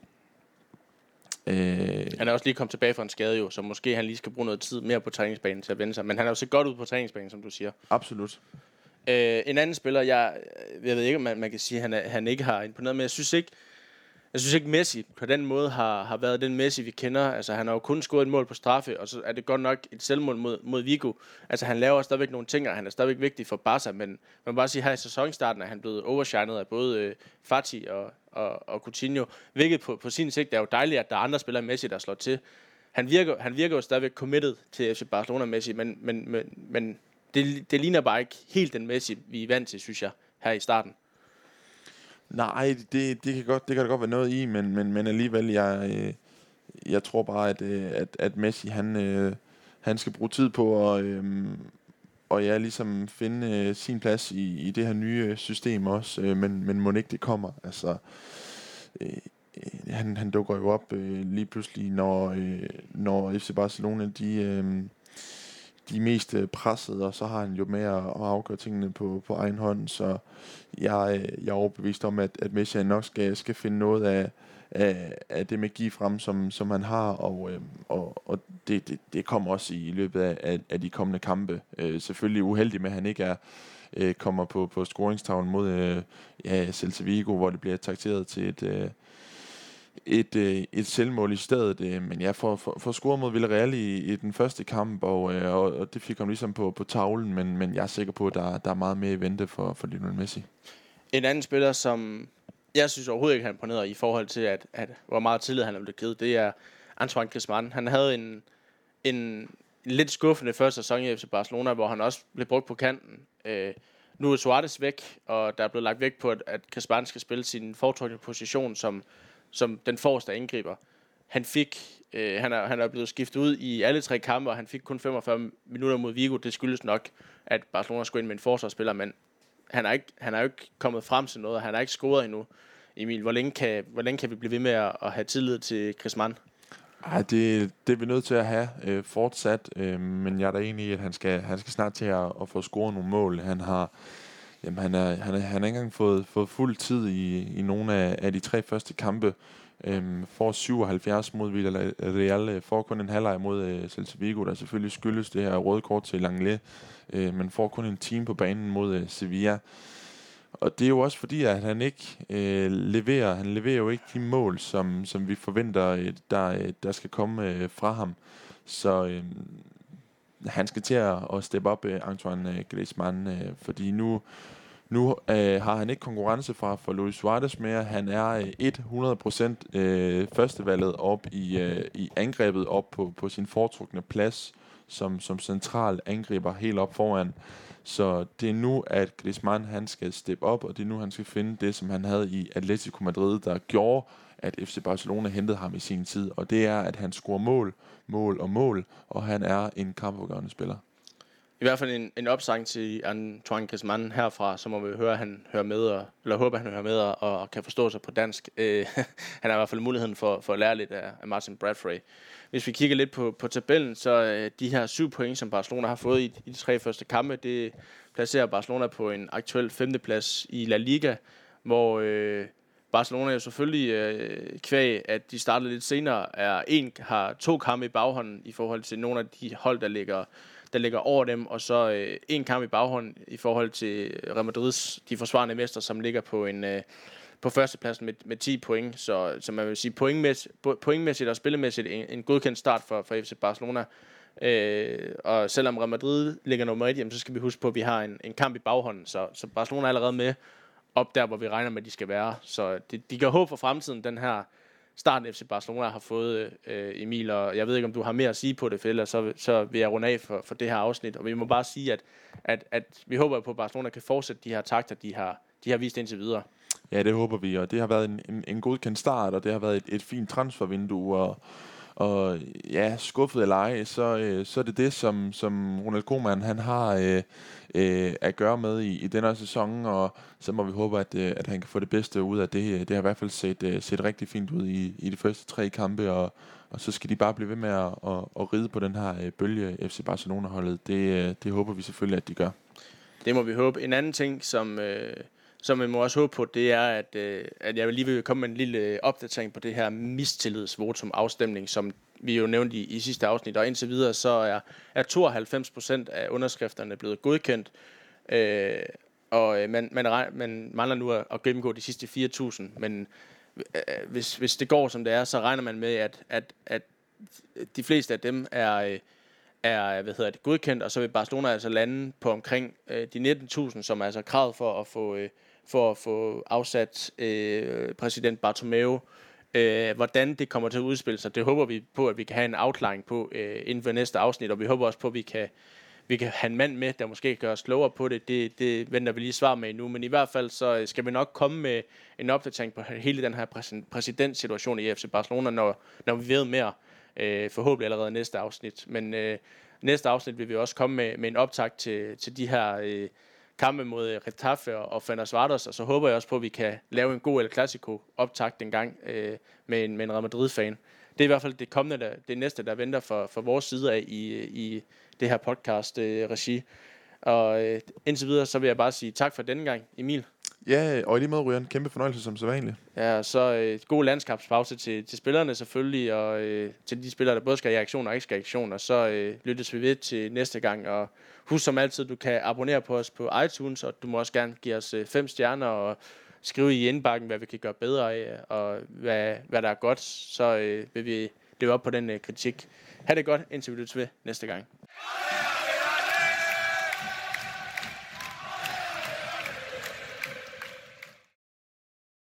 Øh, han er også lige kommet tilbage fra en skade jo, så måske han lige skal bruge noget tid mere på træningsbanen til at vende sig. Men han har jo set godt ud på træningsbanen, som du siger. Absolut. Øh, en anden spiller, jeg, jeg ved ikke, om man, man kan sige, at han, er, han ikke har imponeret, men jeg synes ikke, jeg synes ikke, Messi på den måde har, har været den Messi, vi kender. Altså, han har jo kun scoret et mål på straffe, og så er det godt nok et selvmål mod, mod Vigo. Altså, han laver stadigvæk nogle ting, og han er stadigvæk vigtig for Barca, men man må bare sige, at her i sæsonstarten er han blevet overshinet af både øh, Fati og, og, og Coutinho, hvilket på, på sin sigt er jo dejligt, at der er andre spillere Messi, der slår til. Han virker, han virker jo stadigvæk committed til FC Barcelona Messi, men, men, men, men det, det ligner bare ikke helt den Messi, vi er vant til, synes jeg, her i starten. Nej, det, det, kan godt, det kan der godt være noget i, men, men, men alligevel, jeg, øh, jeg tror bare, at, øh, at, at Messi, han, øh, han skal bruge tid på at, øhm, og ja, ligesom finde øh, sin plads i, i det her nye øh, system også, øh, men, men må ikke det kommer. Altså, han, han dukker jo op lige pludselig, når, når FC Barcelona, de øhm, de mest øh, pressede, og så har han jo med at, at afgøre tingene på, på egen hånd, så jeg, øh, jeg er overbevist om, at, at Messi nok skal, skal finde noget af, af, af det magi frem, som, som han har, og, øh, og, og det, det, det kommer også i løbet af, af, af de kommende kampe. Øh, selvfølgelig uheldig med, at han ikke er øh, kommer på, på scoringstavlen mod øh, ja, Celta Vigo, hvor det bliver takteret til et, øh, et, øh, et selvmål i stedet. Øh, men jeg får, for, for score mod Villarreal i, i den første kamp, og, øh, og, og det fik ham ligesom på, på tavlen, men, men jeg er sikker på, at der, der er meget mere i vente for, for Lionel Messi. En anden spiller, som jeg synes overhovedet ikke, han imponeret i forhold til, at, at hvor meget tillid han er blevet givet, det er Antoine Griezmann. Han havde en, en lidt skuffende første sæson i FC Barcelona, hvor han også blev brugt på kanten. Øh, nu er Suarez væk, og der er blevet lagt væk på, at, at Griezmann skal spille sin foretrukne position som som den forreste angriber. Han fik, øh, han, er, han er blevet skiftet ud i alle tre kampe, og han fik kun 45 minutter mod Vigo. Det skyldes nok, at Barcelona skulle ind med en forsvarsspiller, men han er, ikke, han er jo ikke kommet frem til noget, og han har ikke scoret endnu. Emil, hvor længe kan, hvor længe kan vi blive ved med at, at have tillid til Mann? Ej, det, det er vi nødt til at have øh, fortsat, øh, men jeg er da enig i, at han skal, han skal snart til at, at få scoret nogle mål. Han har, Jamen, han, er, han, er, han har ikke engang fået, fået fuld tid i, i nogle af, af de tre første kampe. Øhm, får 77 mod Villarreal, øh, får kun en halvleg mod øh, Celta Vigo, der selvfølgelig skyldes det her røde kort til Langley, øh, men får kun en time på banen mod øh, Sevilla. Og det er jo også fordi, at han ikke øh, leverer, han leverer jo ikke de mål, som, som vi forventer, øh, der, øh, der skal komme øh, fra ham. Så øh, han skal til at, at steppe op, øh, Antoine øh, Griezmann, øh, fordi nu, nu øh, har han ikke konkurrence fra for Luis Suarez mere. Han er øh, 100% øh, førstevalget op i, øh, i angrebet op på, på sin foretrukne plads som, som central angriber helt op foran. Så det er nu, at Griezmann han skal steppe op, og det er nu, han skal finde det, som han havde i Atletico Madrid, der gjorde, at FC Barcelona hentede ham i sin tid. Og det er, at han scorer mål, mål og mål, og han er en kampafgørende spiller. I hvert fald en, en opsang til Antoine Griezmann herfra, så må vi høre, at han hører med, og, eller håber, at han hører med og, og kan forstå sig på dansk. Øh, han har i hvert fald muligheden for, for at lære lidt af, af Martin Bradfrey. Hvis vi kigger lidt på, på tabellen, så øh, de her syv point, som Barcelona har fået i, i de tre første kampe, det placerer Barcelona på en aktuel femteplads i La Liga, hvor øh, Barcelona jo selvfølgelig øh, kvæg, at de startede lidt senere, er en, har to kampe i baghånden i forhold til nogle af de hold, der ligger der ligger over dem, og så øh, en kamp i baghånden i forhold til Real Madrids, de forsvarende mester, som ligger på en øh, på førstepladsen med, med 10 point, så, så man vil sige pointmæssigt, pointmæssigt og spillemæssigt en, en godkendt start for, for FC Barcelona. Øh, og selvom Real Madrid ligger nummer 1, så skal vi huske på, at vi har en, en kamp i baghånden, så, så Barcelona er allerede med op der, hvor vi regner med, at de skal være. Så det, de gør håb for fremtiden, den her starten FC Barcelona har fået, øh, Emil, og jeg ved ikke, om du har mere at sige på det, for ellers så, så vil jeg runde af for, for det her afsnit. Og vi må bare sige, at, at, at vi håber på, at Barcelona kan fortsætte de her takter, de har, de har vist indtil videre. Ja, det håber vi, og det har været en, en, en godkendt start, og det har været et, et fint transfervindue, og, og ja, skuffet eller ej, så, øh, så er det det, som, som Ronald Koeman han har øh, øh, at gøre med i, i denne sæson, og så må vi håbe, at, øh, at han kan få det bedste ud af det. Det har i hvert fald set, øh, set rigtig fint ud i, i de første tre kampe, og, og så skal de bare blive ved med at, at, at ride på den her øh, bølge FC Barcelona-holdet. Det, øh, det håber vi selvfølgelig, at de gør. Det må vi håbe. En anden ting, som... Øh som man må også håbe på, det er, at, øh, at jeg lige vil komme med en lille øh, opdatering på det her mistillidsvotum afstemning, som vi jo nævnte i, i sidste afsnit, og indtil videre så er, er 92 procent af underskrifterne blevet godkendt, øh, og øh, man, man, man mangler nu at, at gennemgå de sidste 4.000, men øh, øh, hvis, hvis det går som det er, så regner man med, at, at, at de fleste af dem er... Øh, er hvad hedder det, godkendt, og så vil Barcelona altså lande på omkring øh, de 19.000, som er altså kravet for at få, øh, for at få afsat øh, præsident Bartomeu. Øh, hvordan det kommer til at udspille sig, det håber vi på, at vi kan have en afklaring på øh, inden for næste afsnit, og vi håber også på, at vi kan, vi kan have en mand med, der måske kan gøre os klogere på det. det. Det venter vi lige svar med nu, men i hvert fald så øh, skal vi nok komme med en opdatering på hele den her præsidentsituation i FC Barcelona, når, når vi ved mere, øh, forhåbentlig allerede næste afsnit. Men øh, næste afsnit vil vi også komme med, med en optag til, til de her øh, kampe mod øh, Retaffe og, og og så håber jeg også på, at vi kan lave en god El Clasico optakt en gang øh, med, en, med en Real Madrid-fan. Det er i hvert fald det kommende, der, det næste, der venter for, for vores side af i, i det her podcast-regi. Øh, og øh, indtil videre, så vil jeg bare sige tak for denne gang, Emil. Ja, og i lige måde, Ryan, kæmpe fornøjelse som sædvanligt. Ja, så øh, god landskabspause til, til spillerne selvfølgelig, og øh, til de spillere, der både skal i aktion og ikke skal i aktion, og så øh, lyttes vi ved til næste gang, og husk som altid, du kan abonnere på os på iTunes, og du må også gerne give os øh, fem stjerner, og skrive i indbakken, hvad vi kan gøre bedre af, og hvad, hvad der er godt, så øh, vil vi leve op på den øh, kritik. Ha' det godt, indtil vi lyttes ved næste gang.